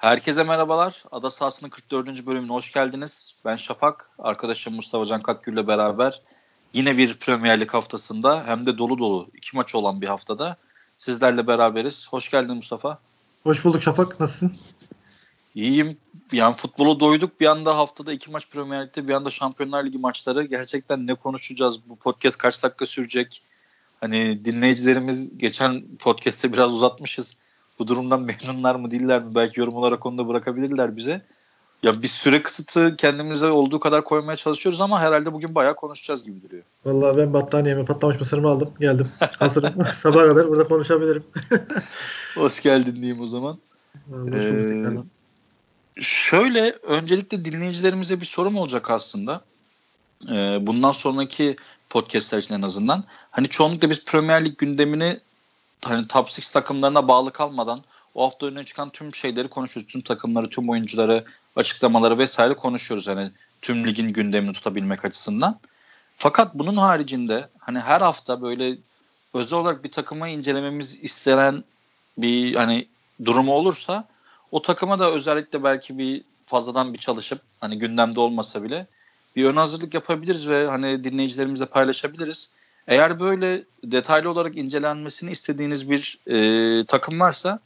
Herkese merhabalar. Ada sahasının 44. bölümüne hoş geldiniz. Ben Şafak, arkadaşım Mustafa Can Kakgül ile beraber yine bir Premier Lig haftasında hem de dolu dolu iki maç olan bir haftada sizlerle beraberiz. Hoş geldin Mustafa. Hoş bulduk Şafak. Nasılsın? İyiyim. Yani futbolu doyduk. Bir anda haftada iki maç Premier Lig'de bir anda Şampiyonlar Ligi maçları. Gerçekten ne konuşacağız? Bu podcast kaç dakika sürecek? Hani dinleyicilerimiz geçen podcast'te biraz uzatmışız. Bu durumdan memnunlar mı değiller mi? Belki yorum olarak onu da bırakabilirler bize. Ya bir süre kısıtı kendimize olduğu kadar koymaya çalışıyoruz ama herhalde bugün bayağı konuşacağız gibi duruyor. Vallahi ben battaniyemi patlamış mısırımı aldım. Geldim. Hazırım. Sabaha kadar burada konuşabilirim. Hoş geldin diyeyim o zaman. Ee, şöyle öncelikle dinleyicilerimize bir sorum olacak aslında. Ee, bundan sonraki podcastler için en azından. Hani çoğunlukla biz Premier Lig gündemini hani top 6 takımlarına bağlı kalmadan o hafta önüne çıkan tüm şeyleri konuşuyoruz. Tüm takımları, tüm oyuncuları, açıklamaları vesaire konuşuyoruz. Hani tüm ligin gündemini tutabilmek açısından. Fakat bunun haricinde hani her hafta böyle özel olarak bir takımı incelememiz istenen bir hani durumu olursa o takıma da özellikle belki bir fazladan bir çalışıp hani gündemde olmasa bile bir ön hazırlık yapabiliriz ve hani dinleyicilerimizle paylaşabiliriz. Eğer böyle detaylı olarak incelenmesini istediğiniz bir e, takım varsa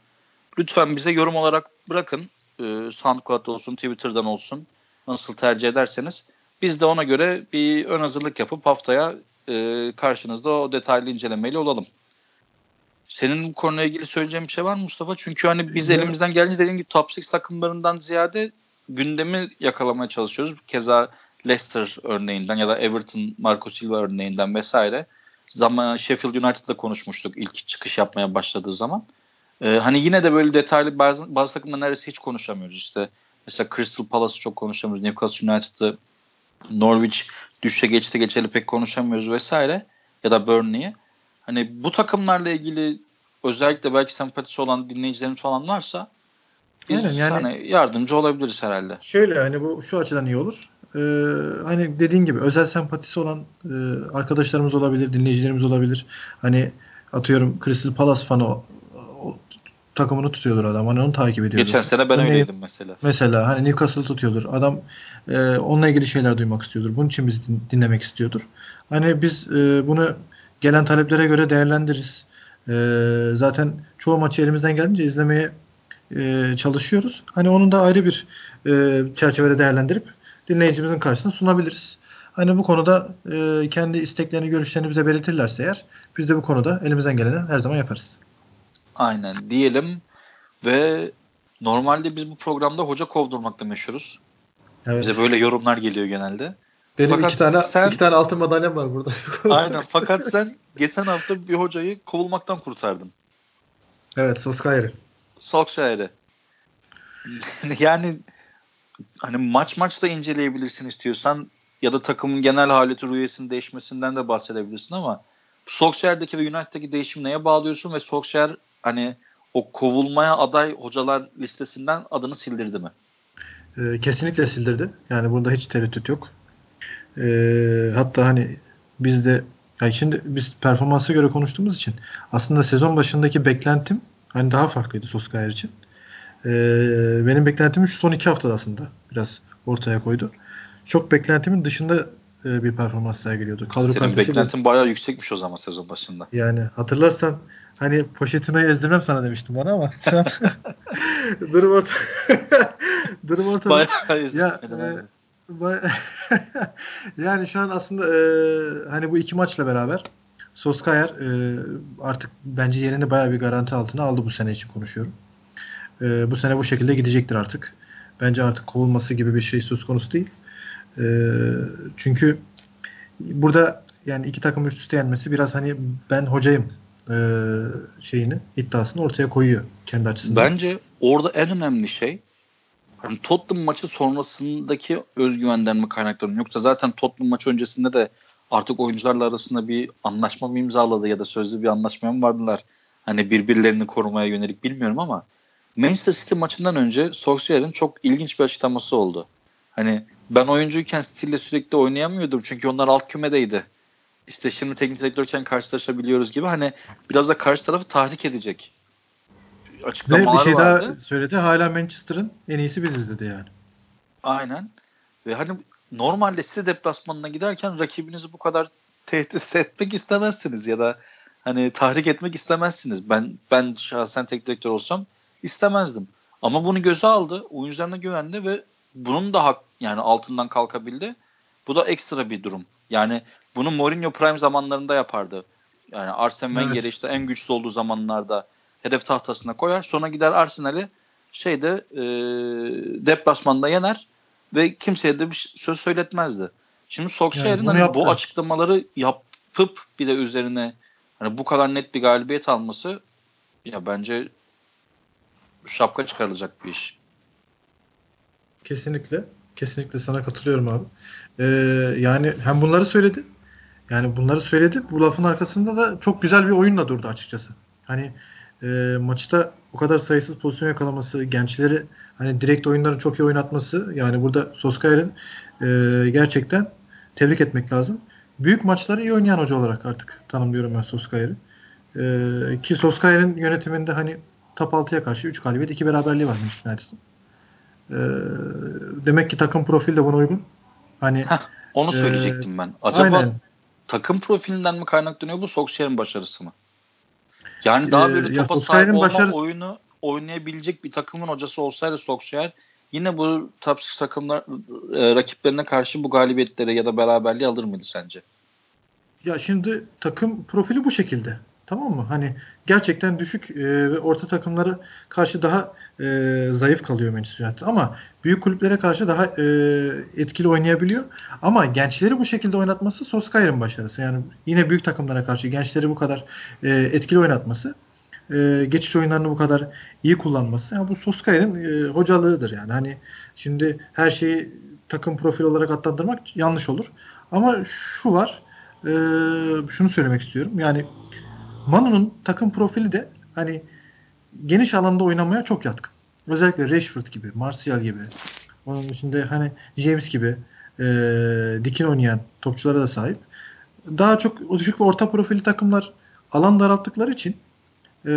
lütfen bize yorum olarak bırakın. E, SoundCloud'da olsun, Twitter'dan olsun. Nasıl tercih ederseniz. Biz de ona göre bir ön hazırlık yapıp haftaya e, karşınızda o detaylı incelemeyle olalım. Senin bu konuyla ilgili söyleyeceğim bir şey var mı Mustafa? Çünkü hani biz elimizden gelince dediğim gibi top 6 takımlarından ziyade gündemi yakalamaya çalışıyoruz. Keza Leicester örneğinden ya da Everton Marco Silva örneğinden vesaire. Zaman Sheffield United'la konuşmuştuk ilk çıkış yapmaya başladığı zaman. Ee, hani yine de böyle detaylı bazı, bazı takımlar neredeyse hiç konuşamıyoruz. İşte mesela Crystal Palace'ı çok konuşamıyoruz. Newcastle United'ı Norwich düşe geçti geçeli pek konuşamıyoruz vesaire. Ya da Burnley'i. Hani bu takımlarla ilgili özellikle belki sempatisi olan dinleyicilerimiz falan varsa biz Aynen, yani, hani yardımcı olabiliriz herhalde. Şöyle hani bu şu açıdan iyi olur. Ee, hani dediğin gibi özel sempatisi olan e, arkadaşlarımız olabilir, dinleyicilerimiz olabilir. Hani atıyorum Crystal Palace fanı o, o, takımını tutuyordur adam. Hani onu takip ediyordur. Geçen sene ben hani, öyleydim mesela. Mesela hani Newcastle tutuyordur. Adam e, onunla ilgili şeyler duymak istiyordur. Bunun için biz din, dinlemek istiyordur. Hani biz e, bunu gelen taleplere göre değerlendiririz. E, zaten çoğu maçı elimizden gelince izlemeye e, çalışıyoruz. Hani onun da ayrı bir e, çerçevede değerlendirip dinleyicimizin karşısına sunabiliriz. Hani bu konuda e, kendi isteklerini, görüşlerini bize belirtirlerse eğer biz de bu konuda elimizden geleni her zaman yaparız. Aynen diyelim ve normalde biz bu programda hoca kovdurmakla meşhuruz. Evet. Bize böyle yorumlar geliyor genelde. Benim fakat iki tane sen, iki tane altın madalyam var burada. aynen. Fakat sen geçen hafta bir hocayı kovulmaktan kurtardın. Evet, Solskjaer'i. Solskjaer'i. yani hani maç maçta inceleyebilirsin istiyorsan ya da takımın genel haleti rüyesinin değişmesinden de bahsedebilirsin ama Solskjaer'deki ve United'daki değişim neye bağlıyorsun ve Solskjaer hani o kovulmaya aday hocalar listesinden adını sildirdi mi? Ee, kesinlikle sildirdi. Yani burada hiç tereddüt yok. Ee, hatta hani biz de yani şimdi biz performansa göre konuştuğumuz için aslında sezon başındaki beklentim hani daha farklıydı Solskjaer için. Ee, benim beklentimin şu son iki haftada aslında biraz ortaya koydu. Çok beklentimin dışında e, bir performans sergiliyordu. Kadro Senin beklentin de, bayağı yüksekmiş o zaman sezon başında. Yani hatırlarsan hani Pochettino'yu ezdirmem sana demiştim bana ama durum orta durum ortada. Bayağı ya, e, yani şu an aslında e, hani bu iki maçla beraber Soskayer e, artık bence yerini bayağı bir garanti altına aldı bu sene için konuşuyorum e, bu sene bu şekilde gidecektir artık. Bence artık kovulması gibi bir şey söz konusu değil. E, çünkü burada yani iki takım üst üste yenmesi biraz hani ben hocayım e, şeyini iddiasını ortaya koyuyor kendi açısından. Bence orada en önemli şey hani Tottenham maçı sonrasındaki özgüvenden mi kaynaklanıyor? Yoksa zaten Tottenham maçı öncesinde de artık oyuncularla arasında bir anlaşma mı imzaladı ya da sözlü bir anlaşma mı vardılar? Hani birbirlerini korumaya yönelik bilmiyorum ama Manchester City maçından önce Solskjaer'in çok ilginç bir açıklaması oldu. Hani ben oyuncuyken City'yle sürekli oynayamıyordum çünkü onlar alt kümedeydi. İşte şimdi teknik direktörken karşılaşabiliyoruz gibi hani biraz da karşı tarafı tahrik edecek açıklamalar Ve bir şey vardı. daha söyledi. Hala Manchester'ın en iyisi biziz dedi yani. Aynen. Ve hani normalde site deplasmanına giderken rakibinizi bu kadar tehdit etmek istemezsiniz ya da hani tahrik etmek istemezsiniz. Ben ben şahsen tek direktör olsam istemezdim. Ama bunu göze aldı. Oyuncularına güvendi ve bunun da hak yani altından kalkabildi. Bu da ekstra bir durum. Yani bunu Mourinho prime zamanlarında yapardı. Yani Arsene evet. Wenger'i işte en güçlü olduğu zamanlarda hedef tahtasına koyar. Sonra gider Arsenal'i şeyde e, deplasmanda yener ve kimseye de bir söz söyletmezdi. Şimdi Solskjaer'in yani hani bu açıklamaları yapıp bir de üzerine hani bu kadar net bir galibiyet alması ya bence şapka çıkarılacak bir iş. Kesinlikle. Kesinlikle sana katılıyorum abi. Ee, yani hem bunları söyledi. Yani bunları söyledi. Bu lafın arkasında da çok güzel bir oyunla durdu açıkçası. Hani e, maçta o kadar sayısız pozisyon yakalaması, gençleri hani direkt oyunları çok iyi oynatması yani burada Soskayer'in e, gerçekten tebrik etmek lazım. Büyük maçları iyi oynayan hoca olarak artık tanımlıyorum ben Soskayer'i. E, ki Soskayer'in yönetiminde hani top 6'ya karşı 3 galibiyet 2 beraberliği var Manchester United'ın. E, demek ki takım profil de buna uygun. Hani Heh, onu e, söyleyecektim e, ben. Acaba aynen. takım profilinden mi kaynaklanıyor bu Solskjaer'in başarısı mı? Yani daha böyle ee, topa sahip olma başarısı... oyunu oynayabilecek bir takımın hocası olsaydı Solskjaer yine bu top takımlar e, rakiplerine karşı bu galibiyetleri ya da beraberliği alır mıydı sence? Ya şimdi takım profili bu şekilde. Tamam mı? Hani gerçekten düşük e, ve orta takımlara karşı daha e, zayıf kalıyor Manchester United. Ama büyük kulüplere karşı daha e, etkili oynayabiliyor. Ama gençleri bu şekilde oynatması Solskjaer'in başarısı. Yani yine büyük takımlara karşı gençleri bu kadar e, etkili oynatması e, geçiş oyunlarını bu kadar iyi kullanması. Yani bu Solskjaer'in e, hocalığıdır yani. Hani şimdi her şeyi takım profil olarak adlandırmak yanlış olur. Ama şu var. E, şunu söylemek istiyorum. Yani Manu'nun takım profili de hani geniş alanda oynamaya çok yatkın. Özellikle Rashford gibi, Martial gibi. Onun içinde hani James gibi e, dikin oynayan topçulara da sahip. Daha çok düşük ve orta profili takımlar alan daralttıkları için e,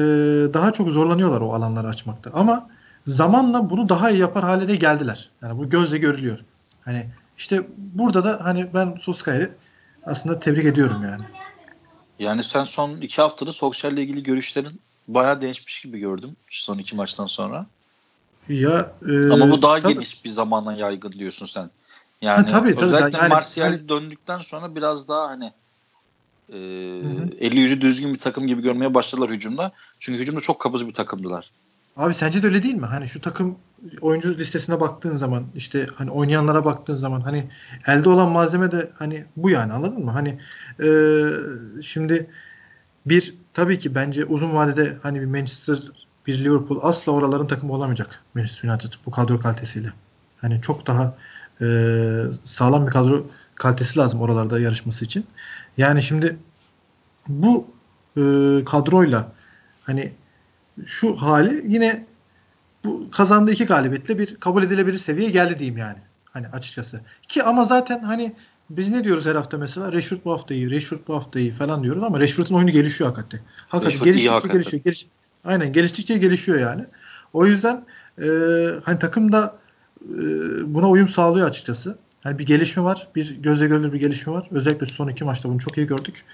daha çok zorlanıyorlar o alanları açmakta. Ama zamanla bunu daha iyi yapar hale de geldiler. Yani bu gözle görülüyor. Hani işte burada da hani ben Soskay'ı aslında tebrik ediyorum yani. Yani sen son iki haftada Solskjaer'le ilgili görüşlerin bayağı değişmiş gibi gördüm son iki maçtan sonra. Ya e, Ama bu daha tabii. geniş bir zamana yaygın diyorsun sen. Yani ha, tabii, tabii, özellikle yani, Martial hani, döndükten sonra biraz daha hani e, eli yüzü düzgün bir takım gibi görmeye başladılar hücumda. Çünkü hücumda çok kabız bir takımdılar. Abi sence de öyle değil mi? Hani şu takım oyuncu listesine baktığın zaman işte hani oynayanlara baktığın zaman hani elde olan malzeme de hani bu yani anladın mı? Hani e, şimdi bir tabii ki bence uzun vadede hani bir Manchester bir Liverpool asla oraların takımı olamayacak Manchester United bu kadro kalitesiyle. Hani çok daha e, sağlam bir kadro kalitesi lazım oralarda yarışması için. Yani şimdi bu e, kadroyla hani şu hali yine bu kazandığı iki galibiyetle bir kabul edilebilir seviyeye geldi diyeyim yani. Hani açıkçası. Ki ama zaten hani biz ne diyoruz her hafta mesela? Rashford bu hafta iyi, Rashford bu hafta iyi falan diyoruz ama Rashford'un oyunu gelişiyor hakikaten. Hakikaten Rashford geliştikçe hakikaten. gelişiyor. Geliş, aynen geliştikçe gelişiyor yani. O yüzden e, hani takım da e, buna uyum sağlıyor açıkçası. Hani bir gelişme var. Bir gözle görülür bir gelişme var. Özellikle son iki maçta bunu çok iyi gördük.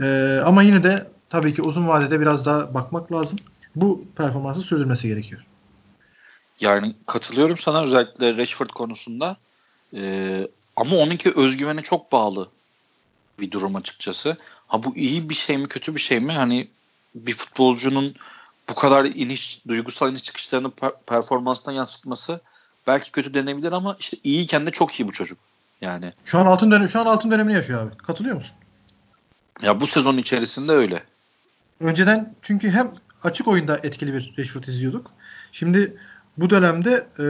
E, ama yine de tabii ki uzun vadede biraz daha bakmak lazım. Bu performansı sürdürmesi gerekiyor. Yani katılıyorum sana özellikle Rashford konusunda. Ee, ama onunki özgüvene çok bağlı bir durum açıkçası. Ha bu iyi bir şey mi kötü bir şey mi? Hani bir futbolcunun bu kadar iniş, duygusal iniş çıkışlarını per- performansına yansıtması belki kötü denebilir ama işte iyiyken de çok iyi bu çocuk. Yani. Şu an altın dönem şu an altın dönemini yaşıyor abi. Katılıyor musun? Ya bu sezon içerisinde öyle. Önceden çünkü hem açık oyunda etkili bir Rashford izliyorduk. Şimdi bu dönemde e,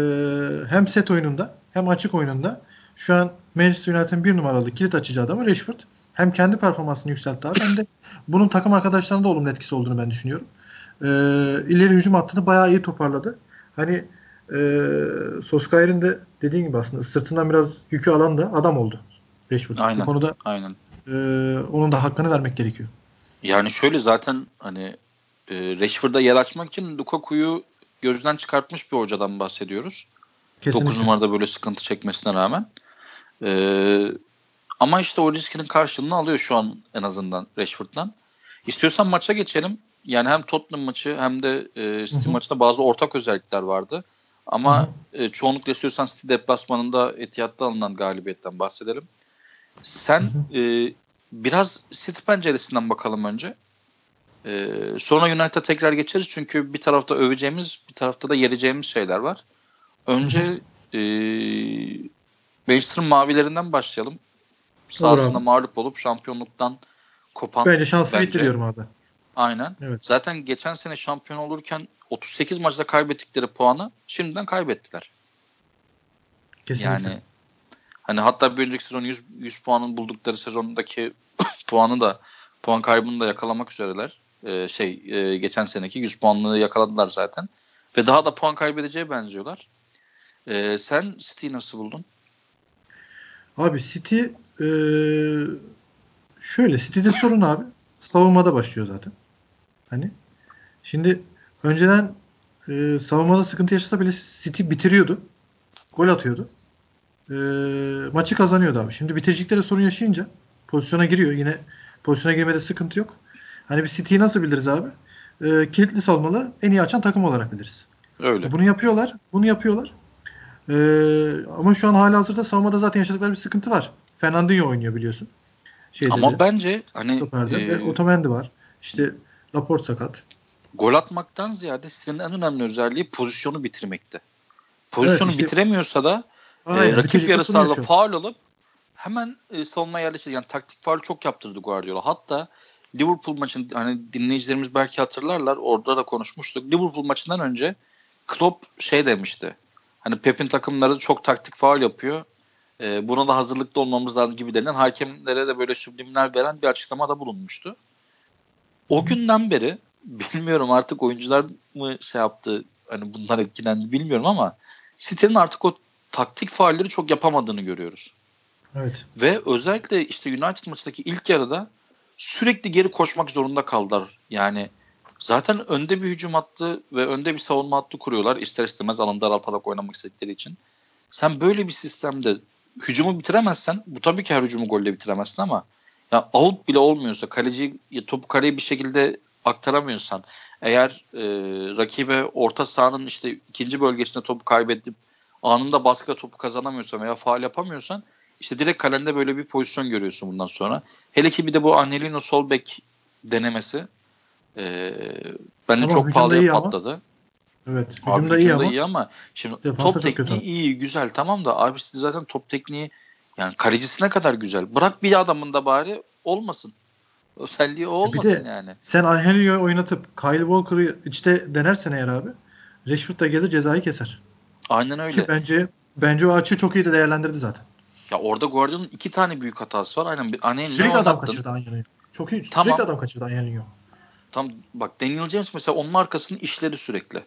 hem set oyununda hem açık oyununda şu an Manchester United'ın bir numaralı kilit açıcı adamı Rashford. Hem kendi performansını yükseltti abi hem de bunun takım arkadaşlarında olumlu etkisi olduğunu ben düşünüyorum. E, ileri hücum hattını bayağı iyi toparladı. Hani e, Soskayer'in de dediğin gibi aslında sırtından biraz yükü alan da adam oldu. Rashford. Aynen. Bu konuda aynen. E, onun da hakkını vermek gerekiyor. Yani şöyle zaten hani e, Rashford'a yer açmak için Lukaku'yu gözden çıkartmış bir hocadan bahsediyoruz. Kesinlikle. 9 numarada böyle sıkıntı çekmesine rağmen. Ee, ama işte o riskinin karşılığını alıyor şu an en azından Rashford'dan. İstiyorsan maça geçelim. Yani hem Tottenham maçı hem de e, City Hı-hı. maçında bazı ortak özellikler vardı. Ama e, çoğunlukla istiyorsan City deplasmanında Etihad'da alınan galibiyetten bahsedelim. Sen e, biraz City penceresinden bakalım önce. E, sonra United'a tekrar geçeriz çünkü bir tarafta öveceğimiz bir tarafta da yereceğimiz şeyler var. Önce e, Manchester'ın mavilerinden başlayalım. Sahasında mağlup olup şampiyonluktan kopan. Bence şansı bence. bitti diyorum abi. Aynen. Evet. Zaten geçen sene şampiyon olurken 38 maçta kaybettikleri puanı şimdiden kaybettiler. Kesinlikle. Yani hani hatta bir önceki sezon 100, 100 puanın buldukları sezondaki puanı da puan kaybını da yakalamak üzereler. Ee, şey e, geçen seneki 100 puanlığı yakaladılar zaten. Ve daha da puan kaybedeceğe benziyorlar. Ee, sen City'yi nasıl buldun? Abi City ee, şöyle City'de sorun abi savunmada başlıyor zaten. Hani şimdi önceden e, savunmada sıkıntı yaşasa bile City bitiriyordu. Gol atıyordu. E, maçı kazanıyordu abi. Şimdi bitiriciklere sorun yaşayınca pozisyona giriyor. Yine pozisyona girmede sıkıntı yok. Hani bir City'yi nasıl biliriz abi? E, kilitli savunmaları en iyi açan takım olarak biliriz. Öyle. Bunu yapıyorlar. Bunu yapıyorlar. Ee, ama şu an hala hazırda savunmada zaten yaşadıkları bir sıkıntı var. Fernandinho oynuyor biliyorsun. Şeyde ama de, bence hani e, ve Otamendi var. İşte Laporte sakat. Gol atmaktan ziyade City'nin en önemli özelliği pozisyonu bitirmekte. Pozisyonu evet, işte, bitiremiyorsa da e, aynen, e, rakip yarı sahada faul olup hemen e, savunma yerleştirdi. Yani taktik faul çok yaptırdı Guardiola. Hatta Liverpool maçın hani dinleyicilerimiz belki hatırlarlar. Orada da konuşmuştuk. Liverpool maçından önce Klopp şey demişti. Hani Pep'in takımları çok taktik faal yapıyor. E, buna da hazırlıklı olmamız lazım gibi denilen hakemlere de böyle süblimler veren bir açıklamada bulunmuştu. O günden beri bilmiyorum artık oyuncular mı şey yaptı hani bunlar etkilendi bilmiyorum ama City'nin artık o taktik faalleri çok yapamadığını görüyoruz. Evet. Ve özellikle işte United maçındaki ilk yarıda sürekli geri koşmak zorunda kaldılar. Yani Zaten önde bir hücum hattı ve önde bir savunma hattı kuruyorlar. İster istemez alanı daraltarak oynamak istedikleri için. Sen böyle bir sistemde hücumu bitiremezsen bu tabii ki her hücumu golle bitiremezsin ama ya out bile olmuyorsa kaleci topu kaleye bir şekilde aktaramıyorsan eğer e, rakibe orta sahanın işte ikinci bölgesinde topu kaybedip anında baskıda topu kazanamıyorsan veya faal yapamıyorsan işte direkt kalende böyle bir pozisyon görüyorsun bundan sonra. Hele ki bir de bu Angelino sol bek denemesi e, bence ama çok pahalıya patladı. Ama. Evet. Hücumda, abi, iyi, ama. iyi ama şimdi Defansa top tekniği kötü. iyi güzel tamam da abi zaten top tekniği yani kalecisine kadar güzel. Bırak bir adamın da bari olmasın. Özelliği o olmasın bir de yani. Sen Angelino'yu oynatıp Kyle Walker'ı içte denersen eğer abi Rashford da gelir cezayı keser. Aynen öyle. Ki bence bence o açıyı çok iyi de değerlendirdi zaten. Ya orada Guardiola'nın iki tane büyük hatası var. Aynen bir Angelino Sürekli adam kaçırdı Angelino. Çok iyi. Tamam. Sürekli adam kaçırdı Angelino. Tam bak Daniel James mesela onun arkasını işledi sürekli.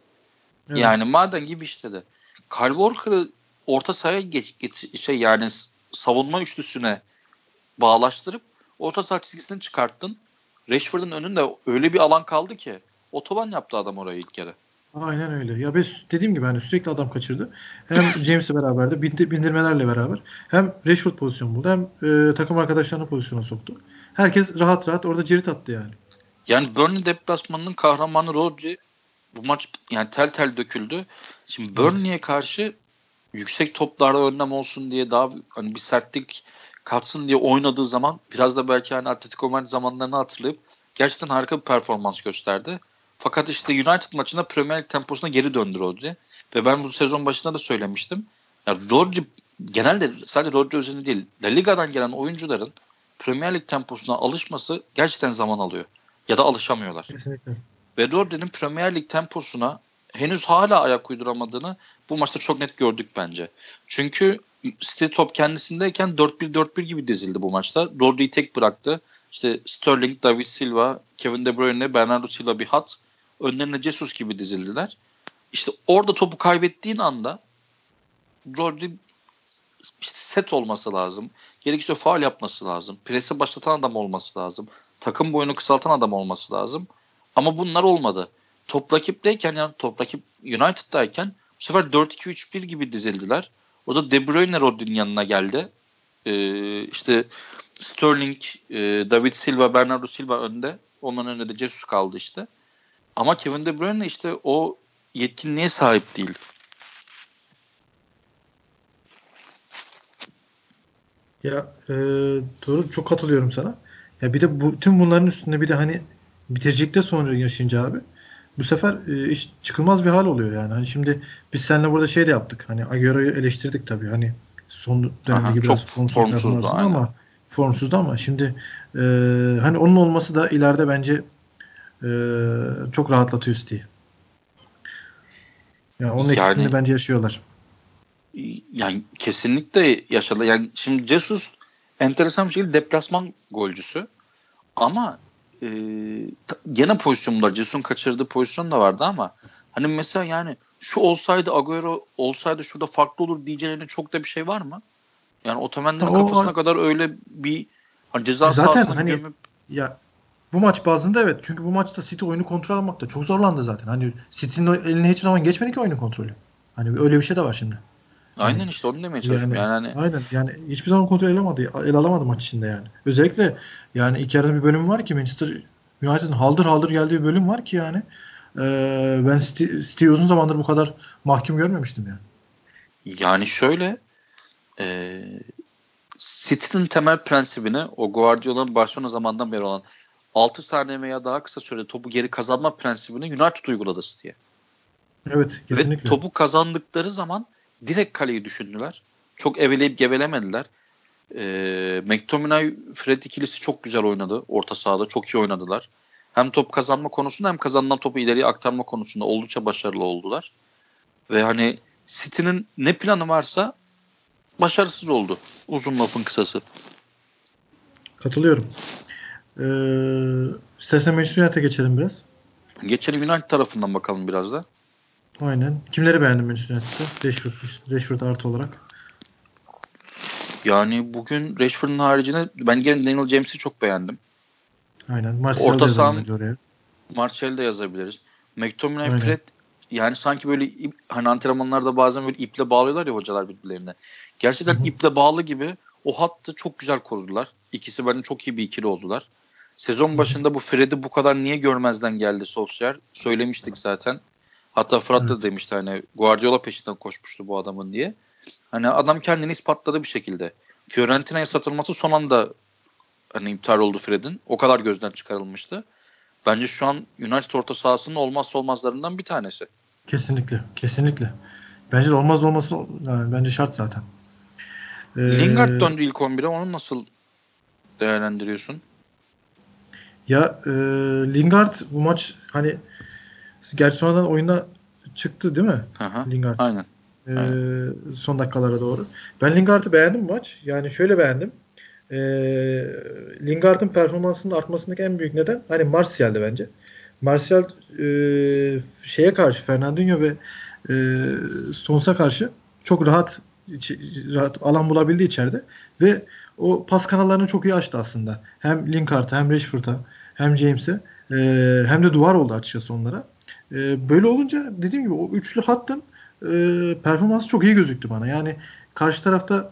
Evet. Yani maden gibi işledi. Kyle Walker'ı orta sahaya geç, geç şey yani savunma üçlüsüne bağlaştırıp orta saha çizgisini çıkarttın. Rashford'un önünde öyle bir alan kaldı ki otoban yaptı adam orayı ilk kere. Aynen öyle. Ya ben dediğim gibi hani sürekli adam kaçırdı. Hem James'le beraber de bindir, bindirmelerle beraber hem Rashford pozisyon buldu hem e, takım arkadaşlarını pozisyona soktu. Herkes rahat rahat orada cirit attı yani. Yani Burnley deplasmanının kahramanı Rodri bu maç yani tel tel döküldü. Şimdi Burnley'e karşı yüksek toplarda önlem olsun diye daha hani bir sertlik katsın diye oynadığı zaman biraz da belki hani Atletico Madrid zamanlarını hatırlayıp gerçekten harika bir performans gösterdi. Fakat işte United maçında Premier League temposuna geri döndü Rodri. Ve ben bu sezon başında da söylemiştim. Yani Rodri genelde sadece Rodri özelinde değil. La Liga'dan gelen oyuncuların Premier League temposuna alışması gerçekten zaman alıyor ya da alışamıyorlar. Kesinlikle. Ve Rodri'nin Premier Lig temposuna henüz hala ayak uyduramadığını bu maçta çok net gördük bence. Çünkü City top kendisindeyken 4-1-4-1 gibi dizildi bu maçta. Rodri'yi tek bıraktı. İşte Sterling, David Silva, Kevin De Bruyne, Bernardo Silva bir hat. Önlerine Jesus gibi dizildiler. İşte orada topu kaybettiğin anda Rodri işte set olması lazım. Gerekirse faal yapması lazım. Presi başlatan adam olması lazım takım boyunu kısaltan adam olması lazım. Ama bunlar olmadı. Top rakipteyken yani top rakip United'dayken bu sefer 4-2-3-1 gibi dizildiler. Orada De Bruyne Rodri'nin yanına geldi. Ee, işte Sterling, e, David Silva, Bernardo Silva önde. Onların önünde de Jesus kaldı işte. Ama Kevin De Bruyne işte o yetkinliğe sahip değil. Ya e, doğru çok katılıyorum sana. Ya bir de bu tüm bunların üstünde bir de hani bitirecekte sonra yaşayınca abi bu sefer e, iş çıkılmaz bir hal oluyor yani. Hani şimdi biz seninle burada şey de yaptık. Hani Agüero'yu eleştirdik tabii. Hani son dönemde biraz formsuz formsuzdu ama formsuzdu ama şimdi e, hani onun olması da ileride bence e, çok rahatlatıyor City'yi. Yani onun yani, eksikliğini bence yaşıyorlar. Yani kesinlikle yaşadı. Yani şimdi Jesus enteresan bir şekilde deplasman golcüsü. Ama e, gene pozisyonlar Jesus'un kaçırdığı pozisyon da vardı ama hani mesela yani şu olsaydı Agüero olsaydı şurada farklı olur diyeceğine çok da bir şey var mı? Yani Otamendi'nin kafasına o, kadar öyle bir hani ceza zaten sahasına hani, gömüp ya bu maç bazında evet. Çünkü bu maçta City oyunu kontrol almakta çok zorlandı zaten. Hani City'nin eline hiç zaman geçmedi ki oyunun kontrolü. Hani öyle bir şey de var şimdi. Aynen hani, işte onu demeye çalışıyorum. Yani, yani hani... Aynen yani hiçbir zaman kontrol alamadı, el alamadı maç içinde yani. Özellikle yani yarıda bir bölüm var ki Manchester United'ın haldır haldır geldiği bir bölüm var ki yani. Ee, ben City, City uzun zamandır bu kadar mahkum görmemiştim yani. Yani şöyle e, City'nin temel prensibini o Guardiola'nın Barcelona zamandan beri olan 6 saniye veya daha kısa sürede topu geri kazanma prensibini United uyguladı City'ye. Evet kesinlikle. Ve topu kazandıkları zaman direkt kaleyi düşündüler. Çok eveleyip gevelemediler. E, McTominay Fred ikilisi çok güzel oynadı. Orta sahada çok iyi oynadılar. Hem top kazanma konusunda hem kazanılan topu ileriye aktarma konusunda oldukça başarılı oldular. Ve hani City'nin ne planı varsa başarısız oldu. Uzun lafın kısası. Katılıyorum. Ee, istersen Manchester United'a geçelim biraz. Geçelim United tarafından bakalım biraz da. Aynen. Kimleri beğendin Manchester United'da? Rashford, Rashford artı olarak. Yani bugün Rashford'un haricinde ben gene Daniel James'i çok beğendim. Aynen. Martial'ı da yazalım oraya. Martial'ı da yazabiliriz. McTominay, Aynen. Fred yani sanki böyle ip, hani antrenmanlarda bazen böyle iple bağlıyorlar ya hocalar birbirlerine. Gerçekten Hı-hı. iple bağlı gibi o hattı çok güzel korudular. İkisi bence çok iyi bir ikili oldular. Sezon başında bu Fred'i bu kadar niye görmezden geldi Solskjaer? Söylemiştik zaten. Hatta Fırat da demişti hani Guardiola peşinden koşmuştu bu adamın diye. Hani adam kendini ispatladı bir şekilde. Fiorentina'ya satılması son anda hani iptal oldu Fred'in. O kadar gözden çıkarılmıştı. Bence şu an United orta sahasının olmazsa olmazlarından bir tanesi. Kesinlikle. Kesinlikle. Bence de olmaz olması yani bence şart zaten. Ee, Lingard döndü ilk 11'e. Onu nasıl değerlendiriyorsun? Ya e, Lingard bu maç hani gerçi sonradan oyuna çıktı değil mi? Aha, Lingard. Aynen. Ee, aynen. Son dakikalara doğru. Ben Lingard'ı beğendim bu maç. Yani şöyle beğendim. Ee, Lingard'ın performansının artmasındaki en büyük neden hani Martial'di bence. Martial e, şeye karşı Fernandinho ve e, Stones'a karşı çok rahat rahat alan bulabildi içeride ve o pas kanallarını çok iyi açtı aslında. Hem Lingard'a hem Rashford'a hem James'e e, hem de duvar oldu açıkçası onlara. E, böyle olunca dediğim gibi o üçlü hattın e, performansı çok iyi gözüktü bana. Yani karşı tarafta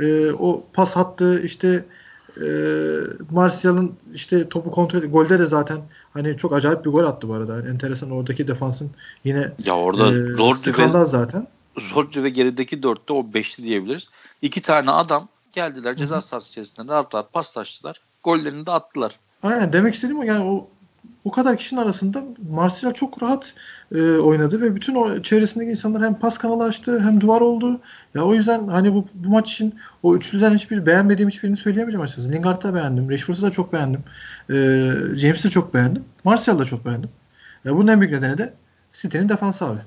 e, o pas hattı işte e, Martial'ın işte topu kontrol golde de zaten hani çok acayip bir gol attı bu arada. Yani enteresan oradaki defansın yine ya orada e, zor skandal zaten. Zorcu ve gerideki dörtte o beşli diyebiliriz. İki tane adam geldiler ceza sahası içerisinde rahat rahat paslaştılar. Gollerini de attılar. Aynen demek istediğim o yani o o kadar kişinin arasında Martial çok rahat e, oynadı ve bütün o çevresindeki insanlar hem pas kanalı açtı hem duvar oldu. Ya o yüzden hani bu, bu maç için o üçlüden hiçbir beğenmediğim hiçbirini söyleyemeyeceğim açıkçası. Lingard'ı da beğendim. Rashford'u da çok beğendim. E, James'i de çok beğendim. Martial'ı da çok beğendim. Ya bunun en büyük nedeni de City'nin defansı abi.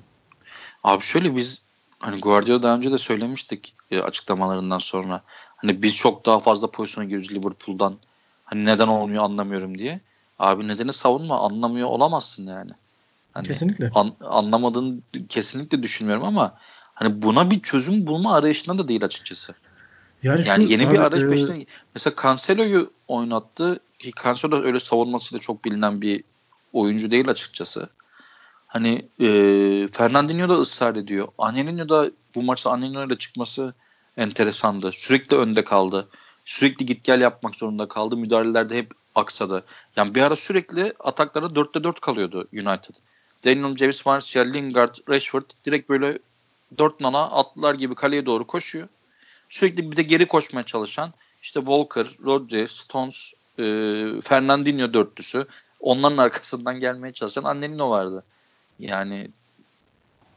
Abi şöyle biz hani Guardiola daha önce de söylemiştik e, açıklamalarından sonra. Hani biz çok daha fazla pozisyona giriyoruz Liverpool'dan. Hani neden olmuyor anlamıyorum diye. Abi nedeni savunma anlamıyor olamazsın yani. Hani kesinlikle. An, anlamadığını kesinlikle düşünmüyorum ama hani buna bir çözüm bulma arayışında da değil açıkçası. Yani, yani şu, yeni abi, bir arayış e... peşinde. Mesela Cancelo'yu oynattı ki Cancelo öyle savunmasıyla çok bilinen bir oyuncu değil açıkçası. Hani e, Fernandinho da ısrar ediyor. Angelino da bu maçta Angelino ile çıkması enteresandı. Sürekli önde kaldı. Sürekli git gel yapmak zorunda kaldı. Müdahalelerde hep aksadı. Yani bir ara sürekli ataklarda 4'te 4 kalıyordu United. Daniel James, Martial, Lingard, Rashford direkt böyle 4 nana atlılar gibi kaleye doğru koşuyor. Sürekli bir de geri koşmaya çalışan işte Walker, Rodri, Stones, e, Fernandinho dörtlüsü. Onların arkasından gelmeye çalışan Annelino vardı. Yani